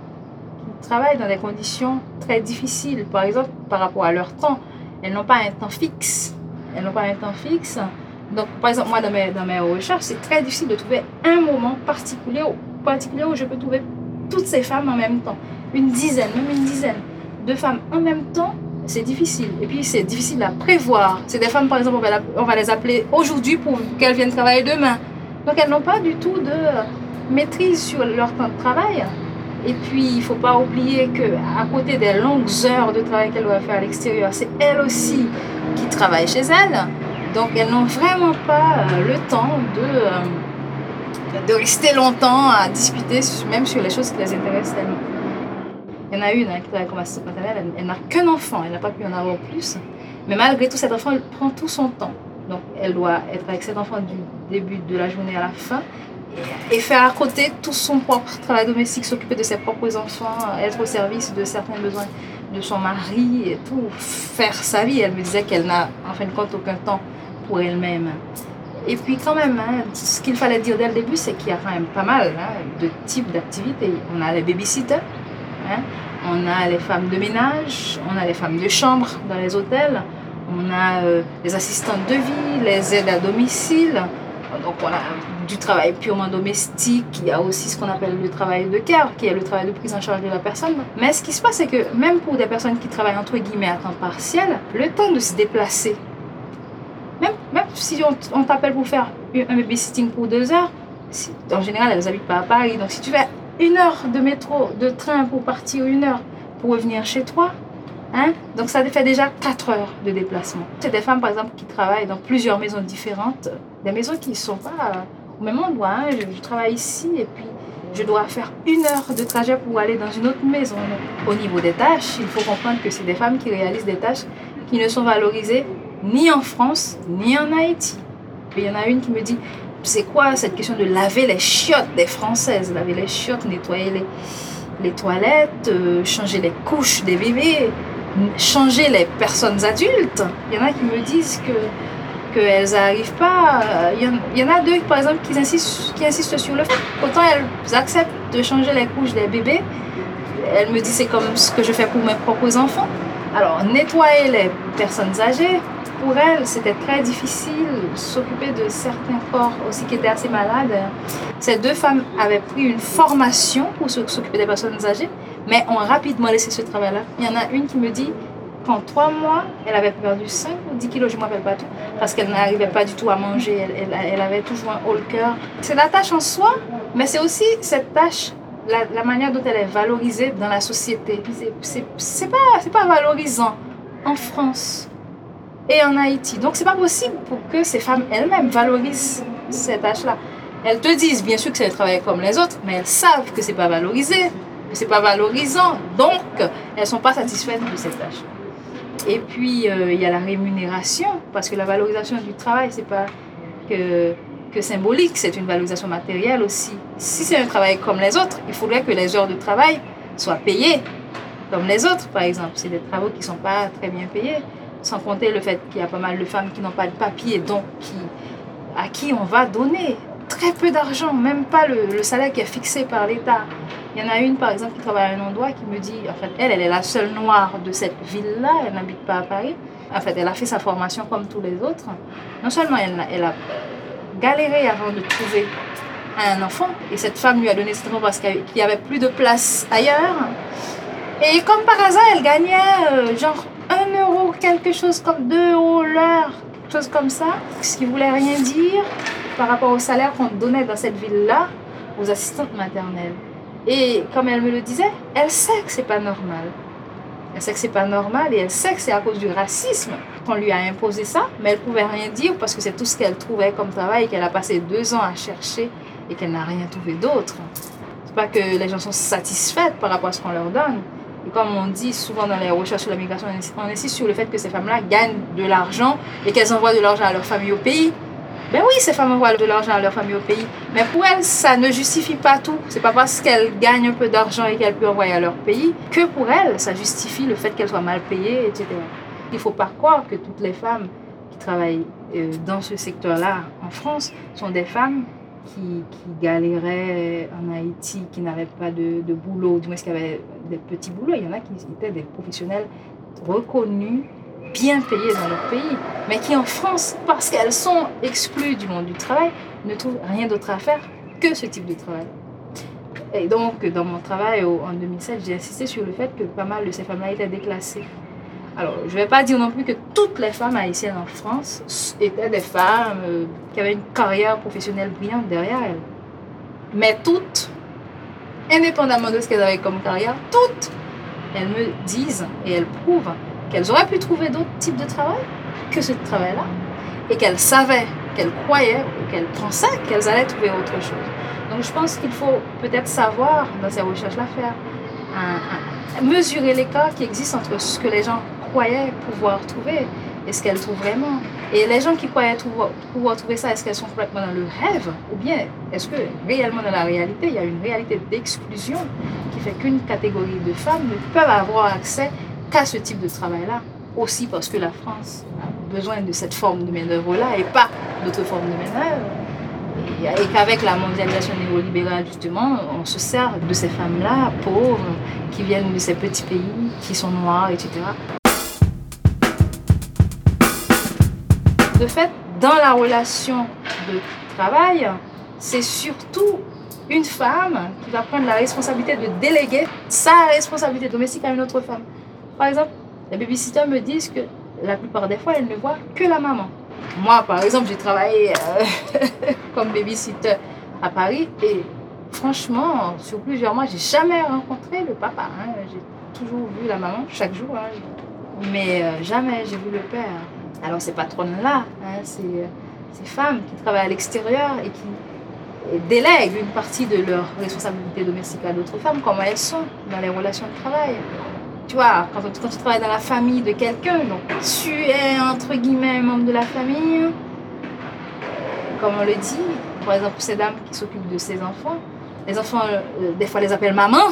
[SPEAKER 5] qui travaillent dans des conditions très difficiles. Par exemple, par rapport à leur temps, elles n'ont pas un temps fixe. Elles n'ont pas un temps fixe. Donc, par exemple, moi, dans mes, dans recherches, c'est très difficile de trouver un moment particulier, particulier où je peux trouver toutes ces femmes en même temps. Une dizaine, même une dizaine de femmes en même temps, c'est difficile. Et puis, c'est difficile à prévoir. C'est des femmes, par exemple, on va les appeler aujourd'hui pour qu'elles viennent travailler demain. Donc, elles n'ont pas du tout de maîtrise sur leur temps de travail. Et puis, il ne faut pas oublier qu'à côté des longues heures de travail qu'elles doivent faire à l'extérieur, c'est elles aussi qui travaillent chez elles. Donc elles n'ont vraiment pas euh, le temps de, euh, de rester longtemps à discuter, même sur les choses qui les intéressent tellement. Il y en a une hein, qui travaille comme assistante maternelle, elle, n'a qu'un enfant, elle n'a pas pu en avoir plus. Mais malgré tout, cet enfant elle prend tout son temps. Donc elle doit être avec cet enfant du début de la journée à la fin et faire à côté tout son propre travail domestique, s'occuper de ses propres enfants, être au service de certains besoins de son mari et tout, faire sa vie. Elle me disait qu'elle n'a en fin de compte aucun temps pour elle-même. Et puis quand même, hein, ce qu'il fallait dire dès le début, c'est qu'il y a quand même pas mal hein, de types d'activités. On a les babysitters, hein, on a les femmes de ménage, on a les femmes de chambre dans les hôtels, on a euh, les assistantes de vie, les aides à domicile. Donc on a du travail purement domestique, il y a aussi ce qu'on appelle le travail de cœur, qui est le travail de prise en charge de la personne. Mais ce qui se passe, c'est que même pour des personnes qui travaillent entre guillemets à temps partiel, le temps de se déplacer, même, même si on, t'appelle pour faire un babysitting pour deux heures, en général, elles n'habitent pas à Paris. Donc si tu fais une heure de métro, de train pour partir, une heure pour revenir chez toi, Hein? Donc ça fait déjà 4 heures de déplacement. C'est des femmes, par exemple, qui travaillent dans plusieurs maisons différentes, des maisons qui ne sont pas au même endroit. Hein. Je, travaille ici et puis je dois faire une heure de trajet pour aller dans une autre maison. Au niveau des tâches, il faut comprendre que c'est des femmes qui réalisent des tâches qui ne sont valorisées ni en France, ni en Haïti. il y en a une qui me dit, c'est quoi cette question de laver les chiottes des Françaises? Laver les chiottes, nettoyer les, les toilettes, euh, changer les couches des bébés changer les personnes adultes? Il y en a qui me disent que qu'elles n'arrivent pas. Il y, en, a deux, par exemple, qui insistent, qui insistent sur le fait qu'autant elles acceptent de changer les couches des bébés, elles me disent c'est comme ce que je fais pour mes propres enfants. Alors, nettoyer les personnes âgées, pour elles, c'était très difficile s'occuper de certains corps aussi qui étaient assez malades. Ces deux femmes avaient pris une formation pour s'occuper des personnes âgées, mais ont rapidement laissé ce travail-là. Il y en a une qui me dit qu'en trois mois, elle avait perdu 5 ou 10 kilos, je ne m'appelle pas tout, parce qu'elle n'arrivait pas du tout à manger, elle, elle, avait toujours un haut le cœur. C'est la tâche en soi, mais c'est aussi cette tâche, la, la, manière dont elle est valorisée dans la société. C'est pas, pas valorisant en France et en Haïti. Donc c'est pas possible pour que ces femmes elles-mêmes valorisent cette tâche-là. Elles te disent bien sûr que c'est un travail comme les autres, mais elles savent que c'est pas valorisé c'est pas valorisant. Donc, elles sont pas satisfaites de cette tâche. Et puis, euh, il y a la rémunération, parce que la valorisation du travail, c'est pas que, que symbolique, c'est une valorisation matérielle aussi. Si c'est un travail comme les autres, il faudrait que les heures de travail soient payées comme les autres, par exemple. C'est des travaux qui sont pas très bien payés, sans compter le fait qu'il y a pas mal de femmes qui n'ont pas de papier, donc qui, à qui on va donner très peu d'argent, même pas le, salaire qui est fixé par l'État. Il y en a une, par exemple, qui travaille à un endroit qui me dit, en fait, elle, elle est la seule noire de cette ville-là, elle n'habite pas à Paris. En fait, elle a fait sa formation comme tous les autres. Non seulement elle, elle a galéré avant de trouver un enfant, et cette femme lui a donné cet enfant parce qu'il n'y avait plus de place ailleurs. Et comme par hasard, elle gagnait euh, genre 1 euro, quelque chose comme 2 euros l'heure, quelque chose comme ça, ce qui voulait rien dire par rapport au salaire qu'on donnait dans cette ville-là aux assistantes maternelles. Et comme elle me le disait, elle sait que c'est pas normal. Elle sait que c'est pas normal et elle sait que c'est à cause du racisme qu'on lui a imposé ça, mais elle pouvait rien dire parce que c'est tout ce qu'elle trouvait comme travail et qu'elle a passé deux ans à chercher et qu'elle n'a rien trouvé d'autre. C'est pas que les gens sont satisfaits par rapport à ce qu'on leur donne. Comme on dit souvent dans les recherches sur la migration, on insiste sur le fait que ces femmes-là gagnent de l'argent et qu'elles envoient de l'argent à leur famille au pays. Ben oui, ces femmes envoient de l'argent à leur famille au pays. Mais pour elles, ça ne justifie pas tout. C'est pas parce qu'elles gagnent un peu d'argent et qu'elles peuvent envoyer à leur pays que pour elles, ça justifie le fait qu'elles soient mal payées, etc. Il ne faut pas croire que toutes les femmes qui travaillent euh, dans ce secteur-là en France sont des femmes qui, galéraient en Haïti, qui n'avaient pas de, boulot, du moins qu'il y avait des petits boulots. Il y en a qui étaient des professionnels reconnus bien payées dans leur pays, mais qui en France, parce qu'elles sont exclues du monde du travail, ne trouvent rien d'autre à faire que ce type de travail. Et donc, dans mon travail en 2007, j'ai insisté sur le fait que pas mal de ces femmes-là étaient déclassées. Alors, je ne vais pas dire non plus que toutes les femmes haïtiennes en France étaient des femmes euh, qui avaient une carrière professionnelle brillante derrière elles. Mais toutes, indépendamment de ce qu'elles avaient comme carrière, toutes, elles me disent et elles prouvent qu'elles auraient pu trouver d'autres types de travail que ce travail-là, et qu'elles savaient, qu'elles croyaient, ou qu'elles pensaient qu'elles allaient trouver autre chose. Donc je pense qu'il faut peut-être savoir, dans ces recherches-là, faire mesurer l'écart qui existe entre ce que les gens croyaient pouvoir trouver et ce qu'elles trouvent vraiment? Et les gens qui croyaient pouvoir trouver ça, est-ce qu'elles sont complètement dans le rêve Ou bien est-ce que réellement dans la réalité, il y a une réalité d'exclusion qui fait qu'une catégorie de femmes ne peuvent avoir accès qu'à ce type de travail-là? Aussi parce que la France a besoin de cette forme de main-d'œuvre-là et pas d'autres formes de main-d'œuvre. Et, qu'avec la mondialisation néolibérale, justement, on se sert de ces femmes-là, pauvres, qui viennent de ces petits pays, qui sont noirs, etc. De fait, dans la relation de travail, c'est surtout une femme qui va prendre la responsabilité de déléguer sa responsabilité domestique à une autre femme. Par exemple, les babysitters me disent que la plupart des fois, elles ne voient que la maman. Moi, par exemple, j'ai travaillé euh, [laughs] comme babysitter à Paris et franchement, sur plusieurs mois, j'ai jamais rencontré le papa. hein. J'ai toujours vu la maman chaque jour, hein. mais euh, jamais j'ai vu le père. Alors ces patronnes-là, hein, ces, ces femmes qui travaillent à l'extérieur et qui délèguent une partie de leur responsabilité domestique à d'autres femmes, comment elles sont dans les relations de travail. Tu vois, quand, quand tu travailles dans la famille de quelqu'un, donc tu es entre guillemets membre de la famille, comme on le dit, par exemple ces dames qui s'occupent de ses enfants, les enfants, euh, des fois, les appellent maman.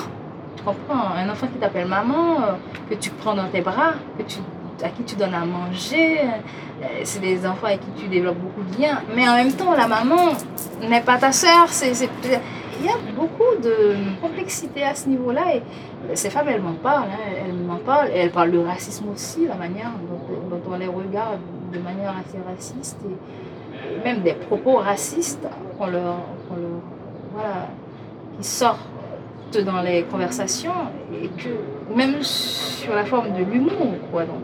[SPEAKER 5] Tu comprends Un enfant qui t'appelle maman, euh, que tu prends dans tes bras, que tu, à qui tu donnes à manger. euh, c'est des enfants avec qui tu développes beaucoup de liens. Mais en même temps, la maman n'est pas ta sœur. Il y a beaucoup de complexité à ce niveau-là. Et ces femmes, elles m'en parlent. hein, Elles m'en parlent. Et elles parlent de racisme aussi, la manière dont, on les regarde de manière assez raciste. Et, même des propos racistes qu'on leur, leur voilà, qui sortent dans les conversations et que même sur la forme de l'humour quoi donc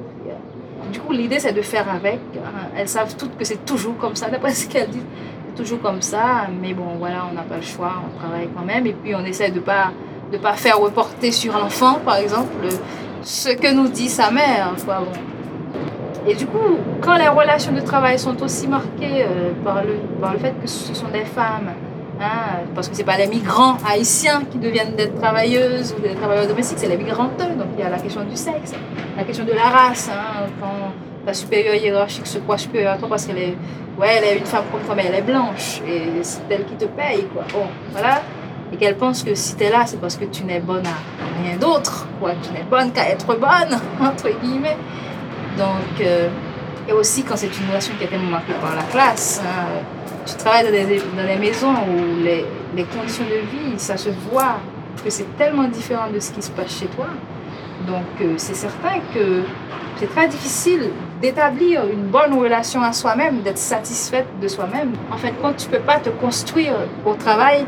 [SPEAKER 5] du coup l'idée c'est de faire avec hein. elles savent toutes que c'est toujours comme ça d'après [laughs] ce qu'elles disent c'est toujours comme ça mais bon voilà on n'a pas le choix on travaille quand même et puis on essaie de pas de pas faire reporter sur l'enfant par exemple ce que nous dit sa mère quoi bon et du coup, quand les relations de travail sont aussi marquées euh, par, le, par le fait que ce sont des femmes, hein, parce que ce pas les migrants haïtiens qui deviennent des travailleuses ou des travailleurs domestiques, c'est les migrantes. Donc il y a la question du sexe, la question de la race. hein, quand ta supérieure hiérarchique se croit supérieure à toi parce qu'elle est, ouais, elle est une femme comme toi, mais elle est blanche et c'est elle qui te paye. Quoi. Voilà. Et qu'elle pense que si tu es là, c'est parce que tu n'es bonne à rien d'autre. Quoi. Tu n'es bonne qu'à être bonne, [laughs] entre guillemets. Donc, euh, et aussi quand c'est une relation qui est tellement marquée par la classe, hein, tu travailles dans des, dans des maisons où les, les conditions de vie, ça se voit que c'est tellement différent de ce qui se passe chez toi. Donc, euh, c'est certain que c'est très difficile d'établir une bonne relation à soi-même, d'être satisfaite de soi-même. En fait, quand tu peux pas te construire au travail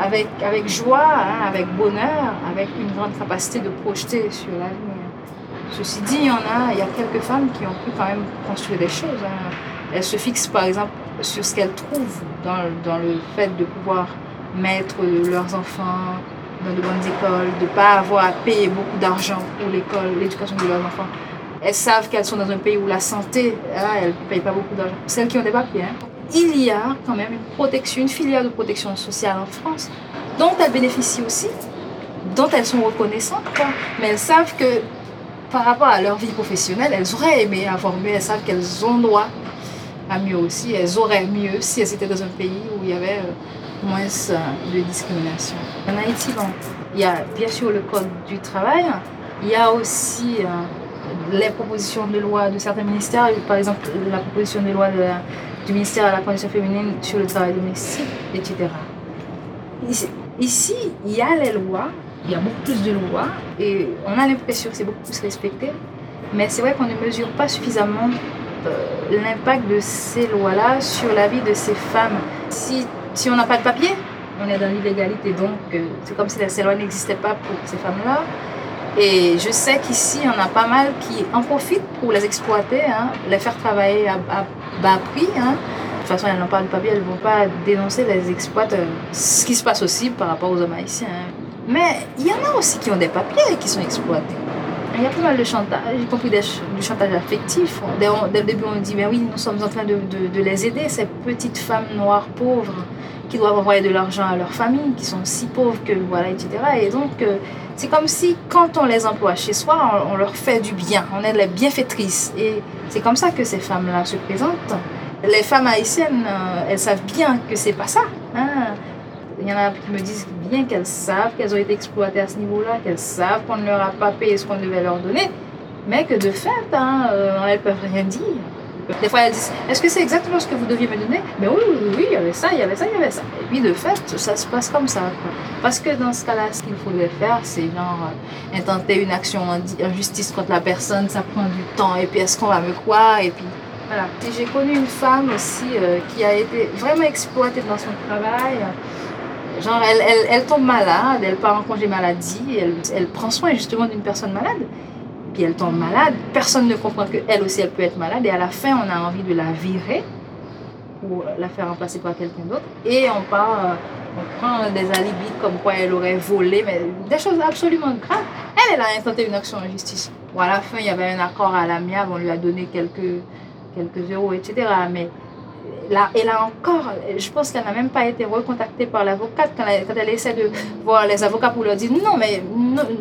[SPEAKER 5] avec, avec joie, hein, avec bonheur, avec une grande capacité de projeter sur l'avenir. Ceci dit, il y en a, il y a quelques femmes qui ont pu quand même construire des choses. hein. Elles se fixent par exemple sur ce qu'elles trouvent dans, dans le fait de pouvoir mettre leurs enfants dans de bonnes écoles, de ne pas avoir à payer beaucoup d'argent pour l'école, l'éducation de leurs enfants. Elles savent qu'elles sont dans un pays où la santé, elles ne payent pas beaucoup d'argent. Celles qui ont des papiers. hein. Il y a quand même une protection, une filière de protection sociale en France dont elles bénéficient aussi, dont elles sont reconnaissantes, quoi. mais elles savent que par rapport à leur vie professionnelle, elles auraient aimé avoir mieux, elles savent qu'elles ont droit à mieux aussi, elles auraient mieux si elles étaient dans un pays où il y avait euh, moins euh, de discrimination. En Haïti, il y a bien sûr le code du travail, il y a aussi euh, les propositions de loi de certains ministères, par exemple la proposition de loi du ministère de la condition féminine sur le travail domestique, etc. Ici, il y a les lois, il y a beaucoup plus de lois. Et on a l'impression que c'est beaucoup plus respecté, mais c'est vrai qu'on ne mesure pas suffisamment l'impact de ces lois-là sur la vie de ces femmes. Si, si on n'a pas de papier, on est dans l'illégalité, donc euh, c'est comme si ces lois n'existaient pas pour ces femmes-là. Et je sais qu'ici, en a pas mal qui en profitent pour les exploiter, hein, les faire travailler à, bas prix. hein. De toute façon, elles n'ont pas de papier, elles ne vont pas dénoncer les exploiteurs. Ce qui se passe aussi par rapport aux hommes haïtiens. hein. Mais il y en a aussi qui ont des papiers et qui sont exploités. Il y a pas mal de chantage, y compris du chantage affectif. Dès, le début, on dit, mais oui, nous sommes en train de, les aider, ces petites femmes noires pauvres qui doivent envoyer de l'argent à leur famille, qui sont si pauvres que voilà, etc. Et donc, euh, c'est comme si quand on les emploie chez soi, on, on leur fait du bien, on est les bienfaitrices. Et c'est comme ça que ces femmes-là se présentent. Les femmes haïtiennes, euh, elles savent bien que c'est pas ça. hein. Il y en a qui me disent bien qu'elles savent qu'elles ont été exploitées à ce niveau-là, qu'elles savent qu'on ne leur a pas payé ce qu'on devait leur donner, mais que de fait, hein, euh, elles peuvent rien dire. Des fois, elles disent Est-ce que c'est exactement ce que vous deviez me donner? Mais oui, oui, oui, il y avait ça, il y avait ça, il y avait ça. Et puis, de fait, ça se passe comme ça. Parce que dans ce cas-là, ce qu'il faudrait faire, c'est genre euh, intenter une action en, justice contre la personne, ça prend du temps, et puis est-ce qu'on va me croire? Et puis, Voilà. J'ai connu une femme aussi euh, qui a été vraiment exploitée dans son travail. Genre, elle, elle, tombe malade, elle part en congé maladie, elle, elle prend soin justement d'une personne malade. Puis elle tombe malade, personne ne comprend qu'elle aussi, elle peut être malade. Et à la fin, on a envie de la virer pour la faire remplacer par quelqu'un d'autre. Et on part, euh, on prend des alibis comme quoi elle aurait volé, mais des choses absolument graves. Elle, elle a intenté une action en justice. Bon, à la fin, il y avait un accord à l'amiable, on lui a donné quelques, quelques euros, etc. Mais là, elle a encore, je pense qu'elle n'a même pas été recontactée par l'avocate quand, quand elle essaie de voir les avocats pour leur dire non, mais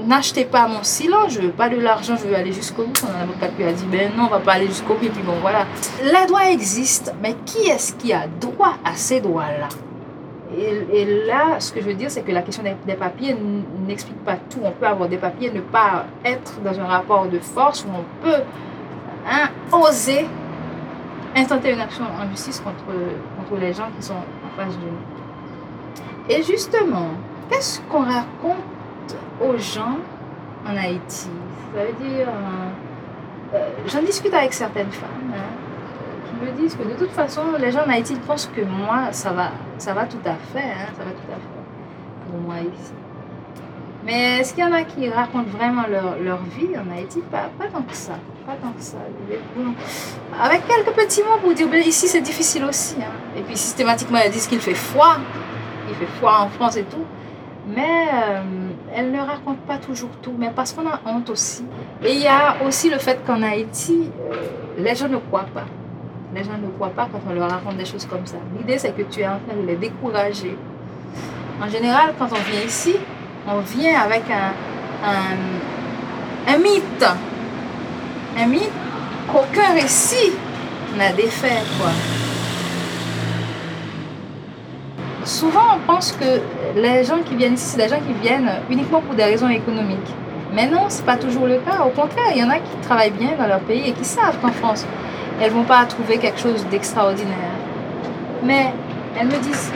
[SPEAKER 5] n'achetez pas mon silence, je veux pas de l'argent, je veux aller jusqu'au bout. Son avocate lui a dit ben non, on va pas aller jusqu'au bout. Et puis bon, voilà. Les droits existent, mais qui est-ce qui a droit à ces droits-là? Et, et là, ce que je veux dire, c'est que la question des, papiers n'explique pas tout. On peut avoir des papiers, ne pas être dans un rapport de force où on peut hein, oser intenter une action en justice contre, contre les gens qui sont en face de nous. Et justement, qu'est-ce qu'on raconte aux gens en Haïti? Ça veut dire, euh, euh, j'en discute avec certaines femmes hein, qui me disent que de toute façon, les gens en Haïti pensent que moi, ça va, ça va tout à fait, hein, ça va tout à fait pour moi ici. Mais est-ce qu'il y en a qui racontent vraiment leur, leur vie en Haïti? Pas, pas tant que ça. Tant que ça. Avec quelques petits mots pour dire, ben, ici c'est difficile aussi. hein. Et puis systématiquement, elles disent qu'il fait froid. Il fait froid en France et tout. Mais euh, elles ne racontent pas toujours tout, mais parce qu'on a honte aussi. Et il y a aussi le fait qu'en Haïti, euh, les gens ne croient pas. Les gens ne croient pas quand on leur raconte des choses comme ça. L'idée, c'est que tu es en train de les décourager. En général, quand on vient ici, on vient avec un, un, un mythe. Mythe qu'aucun récit n'a défait, quoi. Souvent, on pense que les gens qui viennent ici, c'est des gens qui viennent uniquement pour des raisons économiques. Mais non, c'est pas toujours le cas. Au contraire, il y en a qui travaillent bien dans leur pays et qui savent qu'en France, elles vont pas trouver quelque chose d'extraordinaire. Mais elles me disent,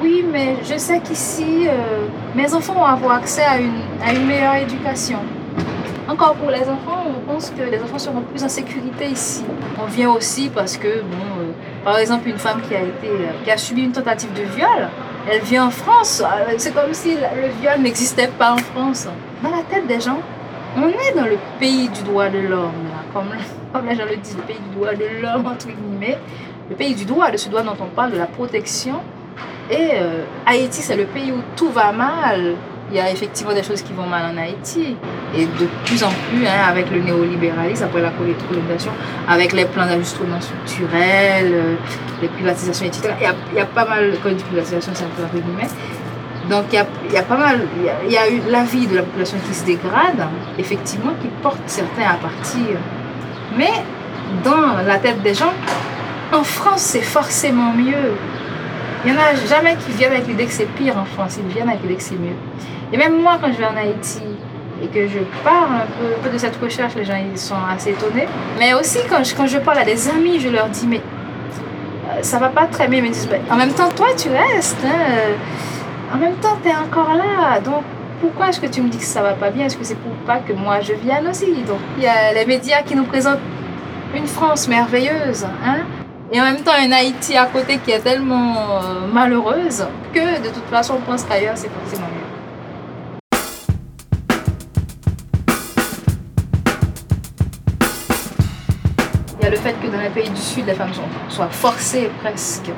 [SPEAKER 5] oui, mais je sais qu'ici, euh, mes enfants vont avoir accès à une, meilleure éducation. Encore pour les enfants, que les enfants seront plus en sécurité ici. On vient aussi parce que, bon, euh, par exemple, une femme qui a, été, euh, qui a subi une tentative de viol, elle vient en France. euh, C'est comme si le viol n'existait pas en France. Dans la tête des gens, on est dans le pays du droit de l'homme, comme, comme les gens le disent, le pays du droit de l'homme, [laughs] entre guillemets. Le pays du droit, de ce droit dont on parle, de la protection. Et Haïti, c'est le pays où tout va mal. Il y a effectivement des choses qui vont mal en Haïti. Et de plus en plus, hein, avec le néolibéralisme, après la colonisation, avec les plans d'ajustement structurel, euh, les privatisations, etc. Il y a, il y a pas mal, quand dis privatisation, c'est un peu entre guillemets. Donc il y a, il y a pas mal, il y a eu la vie de la population qui se dégrade, effectivement, qui porte certains à partir. Mais dans la tête des gens, en France, c'est forcément mieux. Il n'y en a jamais qui viennent avec l'idée que c'est pire en France, ils viennent avec l'idée que c'est mieux. Et même moi, quand je vais en Haïti et que je parle un peu, de cette recherche, les gens ils sont assez étonnés. Mais aussi, quand je, quand je parle à des amis, je leur dis, mais euh, ça va pas très bien. Ils me disent, Ben, en même temps, toi, tu restes. hein, en même temps, tu es encore là. Donc, pourquoi est-ce que tu me dis que ça va pas bien? Est-ce que c'est pour pas que moi je vienne aussi? Donc, il y a les médias qui nous présentent une France merveilleuse. Hein et en même temps, une Haïti à côté qui est tellement euh, malheureuse que de toute façon, on pense qu'ailleurs, c'est forcément mieux. Le fait que dans les pays du Sud, les femmes soient forcées presque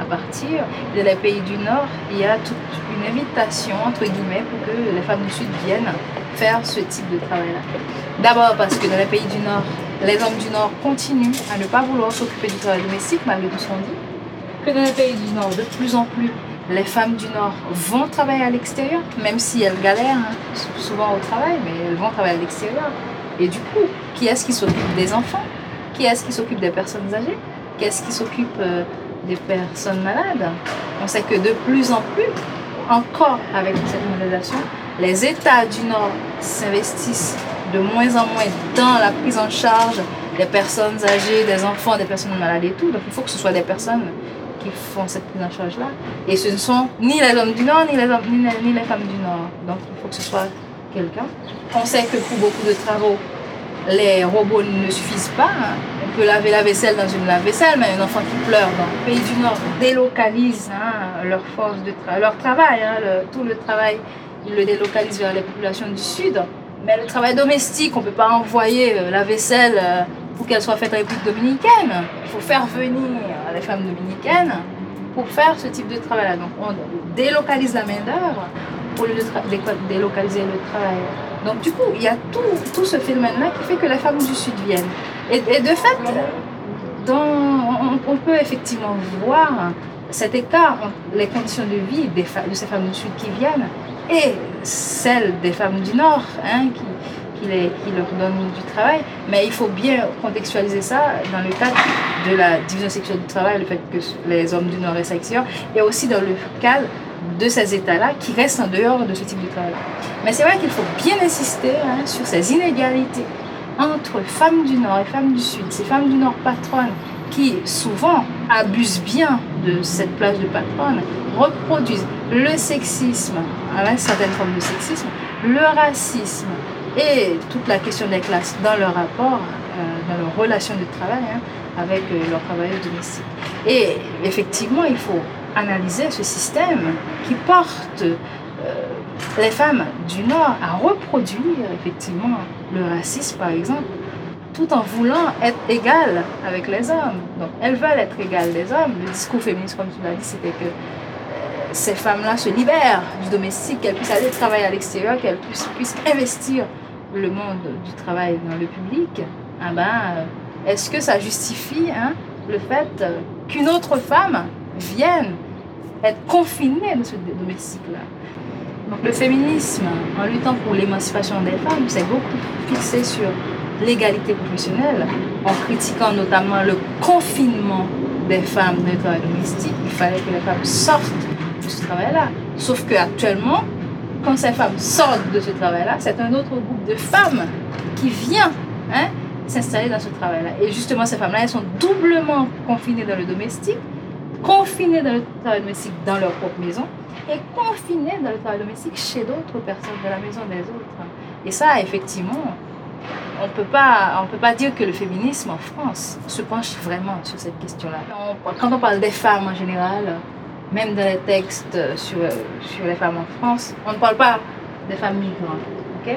[SPEAKER 5] à partir. Dans les pays du Nord, il y a toute une invitation, entre guillemets, pour que les femmes du Sud viennent faire ce type de travail-là. D'abord parce que dans les pays du Nord, les hommes du Nord continuent à ne pas vouloir s'occuper du travail domestique, malgré tout ce qu'on dit. Que dans les pays du Nord, de plus en plus, les femmes du Nord vont travailler à l'extérieur, même si elles galèrent hein, souvent au travail, mais elles vont travailler à l'extérieur. Et du coup, qui est-ce qui s'occupe des enfants? Qui est-ce qui s'occupe des personnes âgées? Qui est-ce qui s'occupe euh, des personnes malades? On sait que de plus en plus, encore avec cette mondialisation, les États du Nord s'investissent de moins en moins dans la prise en charge des personnes âgées, des enfants, des personnes malades et tout. Donc il faut que ce soit des personnes qui font cette prise en charge-là. Et ce ne sont ni les hommes du Nord, ni les, hommes- ni les- ni les femmes du Nord. Donc il faut que ce soit quelqu'un. On sait que pour beaucoup de travaux, les robots ne suffisent pas. On peut laver la vaisselle dans une lave-vaisselle, mais un enfant qui pleure dans le pays du Nord délocalise hein, leur force de leur travail, hein, tout le travail, ils le délocalisent vers les populations du Sud. Mais le travail domestique, on ne peut pas envoyer euh, la vaisselle euh, pour qu'elle soit faite en République dominicaine. Il faut faire venir les femmes dominicaines pour faire ce type de travail-là. Donc on délocalise la main-d'œuvre au lieu de délocaliser le travail. Donc du coup, il y a tout, tout ce phénomène-là qui fait que les femmes du Sud viennent. Et, de fait, on, peut effectivement voir cet écart entre les conditions de vie de ces femmes du Sud qui viennent et celles des femmes du Nord hein, qui, qui, leur donnent du travail. Mais il faut bien contextualiser ça dans le cadre de la division sexuelle du travail, le fait que les hommes du Nord restent extérieurs, et aussi dans le cadre de ces États-là qui restent en dehors de ce type de travail. Mais c'est vrai qu'il faut bien insister hein, sur ces inégalités entre femmes du Nord et femmes du Sud. Ces femmes du Nord patronnes qui souvent abusent bien de cette place de patronne, reproduisent le sexisme, une certaine forme de sexisme, le racisme et toute la question des classes dans leur rapport, euh, dans leur relation de travail hein, avec euh, leurs travailleurs domestiques. Et effectivement, il faut analyser ce système qui porte euh, les femmes du Nord à reproduire effectivement le racisme, par exemple, tout en voulant être égales avec les hommes. Donc, elles veulent être égales des hommes. Le discours féministe, comme tu l'as dit, c'était que euh, ces femmes-là se libèrent du domestique, qu'elles puissent aller travailler à l'extérieur, qu'elles puissent, investir le monde du travail dans le public. Ah ben, euh, est-ce que ça justifie hein, le fait qu'une autre femme vienne être confinée dans ce domestique-là donc le féminisme, en luttant pour l'émancipation des femmes, c'est beaucoup fixé sur l'égalité professionnelle, en critiquant notamment le confinement des femmes dans le travail domestique. Il fallait que les femmes sortent de ce travail-là. Sauf qu'actuellement, quand ces femmes sortent de ce travail-là, c'est un autre groupe de femmes qui vient hein, s'installer dans ce travail-là. Et justement, ces femmes-là, elles sont doublement confinées dans le domestique, confinées dans le travail domestique dans leur propre maison, et confiné dans le travail domestique chez d'autres personnes de la maison des autres. Et ça, effectivement, on peut pas, on peut pas dire que le féminisme en France se penche vraiment sur cette question-là. Quand on parle des femmes en général, même dans les textes sur, sur les femmes en France, on ne parle pas des femmes migrantes. ok?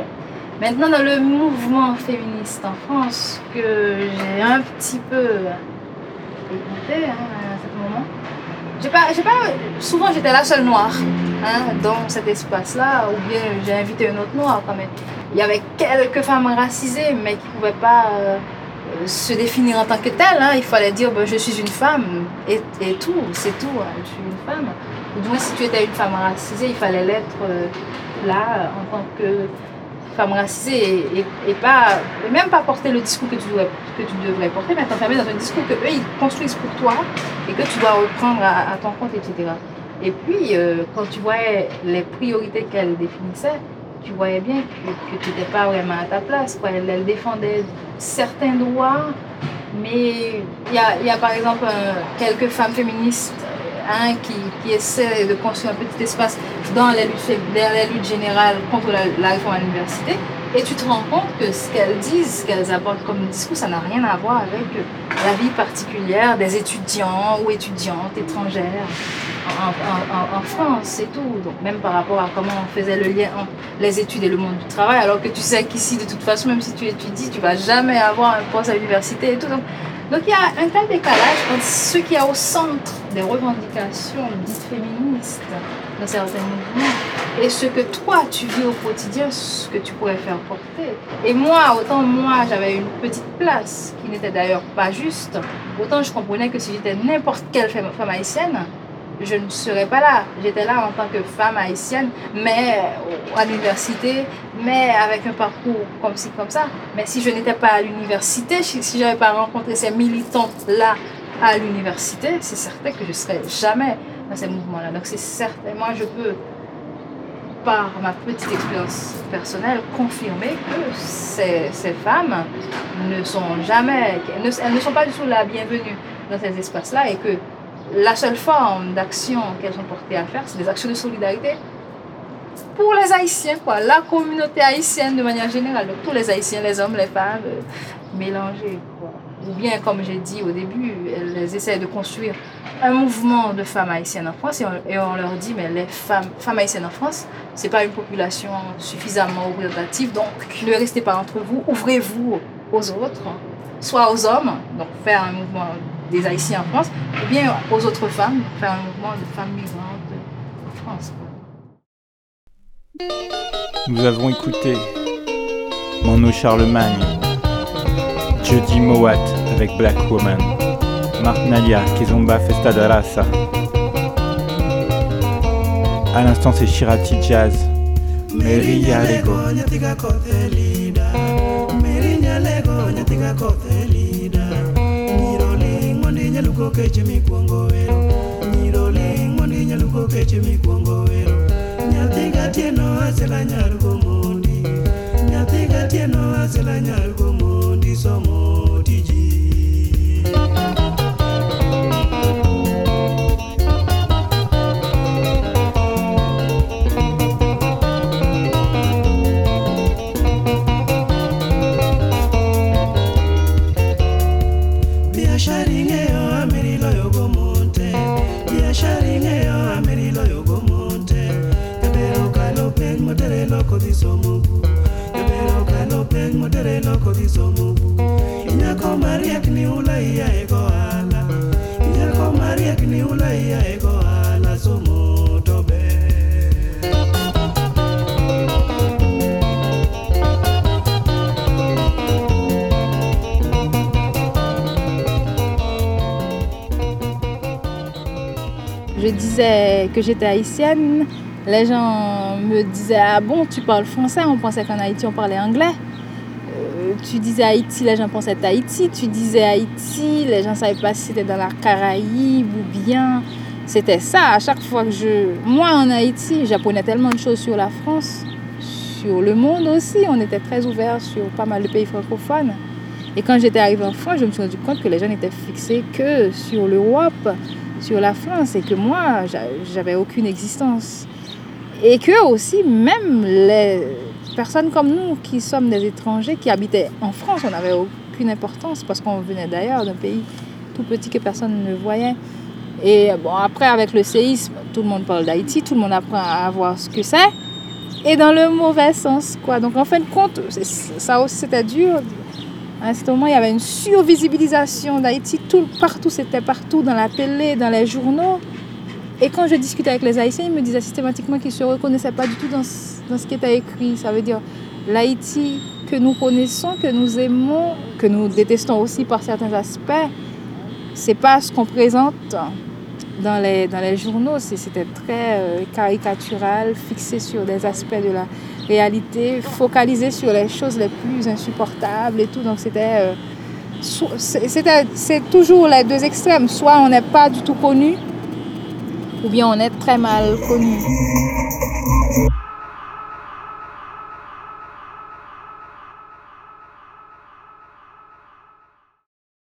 [SPEAKER 5] Maintenant, dans le mouvement féministe en France, que j'ai un petit peu écouté hein, souvent j'étais la seule noire hein, dans cet espace-là, ou bien j'ai invité une autre noire quand même. Il y avait quelques femmes racisées, mais qui ne pouvaient pas euh, se définir en tant que telles. Hein. Il fallait dire ben, je suis une femme et, tout, c'est tout, hein, je suis une femme. Du moins, si tu étais une femme racisée, il fallait l'être euh, là en tant que racisée et, pas, même pas porter le discours que tu, devrais, que tu devrais porter, mais t'enfermer dans un discours que eux ils construisent pour toi et que tu dois reprendre à, ton compte, etc. Et puis, euh, quand tu voyais les priorités qu'elle définissait, tu voyais bien que, tu n'étais pas vraiment à ta place. Quoi. Elle, défendait certains droits, mais il y a, y a, par exemple quelques femmes féministes hein, qui, qui, essaient de construire un petit espace dans les luttes, dans générales contre la, la à l'université. Et tu te rends compte que ce qu'elles disent, ce qu'elles apportent comme discours, ça n'a rien à voir avec la vie particulière des étudiants ou étudiantes étrangères en, France, et tout. Donc même par rapport à comment on faisait le lien entre les études et le monde du travail, alors que tu sais qu'ici, de toute façon, même si tu étudies, tu vas jamais avoir un poste à l'université et tout. Donc, donc il y a un tel décalage entre ce qui est au centre des revendications dites féministes dans certains mouvements et ce que toi tu vis au quotidien, ce que tu pourrais faire porter. Et moi, autant moi j'avais une petite place qui n'était d'ailleurs pas juste, autant je comprenais que si j'étais n'importe quelle femme haïtienne, je ne serais pas là. J'étais là en tant que femme haïtienne, mais à l'université, mais avec un parcours comme ci, comme ça. Mais si je n'étais pas à l'université, si je n'avais pas rencontré ces militants-là à l'université, c'est certain que je ne serais jamais dans ces mouvements-là. Donc c'est certain, moi je peux, par ma petite expérience personnelle, confirmer que ces, femmes ne sont jamais, elles ne sont pas du tout la bienvenue dans ces espaces-là et que la seule forme d'action qu'elles sont portées à faire, c'est des actions de solidarité pour les Haïtiens, quoi, la communauté haïtienne de manière générale, donc tous les Haïtiens, les hommes, les femmes, euh, mélangés, quoi. Ou bien, comme j'ai dit au début, elles essaient de construire un mouvement de femmes haïtiennes en France et on, et on leur dit, mais les femmes, femmes haïtiennes en France, c'est pas une population suffisamment représentative, donc ne restez pas entre vous, ouvrez-vous aux autres, soit aux hommes, donc faire un mouvement des Haïtiens en France, ou bien aux autres femmes, faire un mouvement de femmes migrantes en France.
[SPEAKER 3] Nous avons écouté Mano Charlemagne, Jody Mowat avec Black Woman, Mark Nalia, Kizomba Festa de Raza. À l'instant, c'est Shirati Jazz, Meria Lego.
[SPEAKER 4] keche mikwongo wero nyiro ling mondo inyaluko keche mikwongo wero nyathi gatieno asela nyargo mondi nyathi gatieno asela nyargo mondi
[SPEAKER 5] Je disais que j'étais haïtienne, les gens me disaient Ah bon, tu parles français On pensait qu'en Haïti on parlait anglais. Euh, tu disais Haïti, les gens pensaient Haïti. Tu disais Haïti, les gens ne savaient pas si c'était dans la Caraïbe ou bien. C'était ça. À chaque fois que je. Moi en Haïti, j'apprenais tellement de choses sur la France, sur le monde aussi. On était très ouverts sur pas mal de pays francophones. Et quand j'étais arrivée en France, je me suis rendu compte que les gens n'étaient fixés que sur l'Europe, sur la France, et que moi, j'a- j'avais aucune existence. Et que aussi, même les personnes comme nous, qui sommes des étrangers, qui habitaient en France, on n'avait aucune importance parce qu'on venait d'ailleurs, d'un pays tout petit que personne ne voyait. Et bon, après, avec le séisme, tout le monde parle d'Haïti, tout le monde apprend à voir ce que c'est. Et dans le mauvais sens, quoi. Donc, en fin de compte, ça aussi, c'était dur. À ce moment, il y avait une survisibilisation d'Haïti. Tout, partout, c'était partout, dans la télé, dans les journaux. Et quand je discutais avec les Haïtiens, ils me disaient systématiquement qu'ils ne se reconnaissaient pas du tout dans, dans ce qui était écrit. Ça veut dire l'Haïti que nous connaissons, que nous aimons, que nous détestons aussi par certains aspects, c'est pas ce qu'on présente dans les, dans les journaux. C'était très euh, caricatural, fixé sur des aspects de la réalité, focalisé sur les choses les plus insupportables et tout. Donc c'était... euh, c'est toujours les deux extrêmes. Soit on n'est pas du tout connu, ou bien on est très mal connu.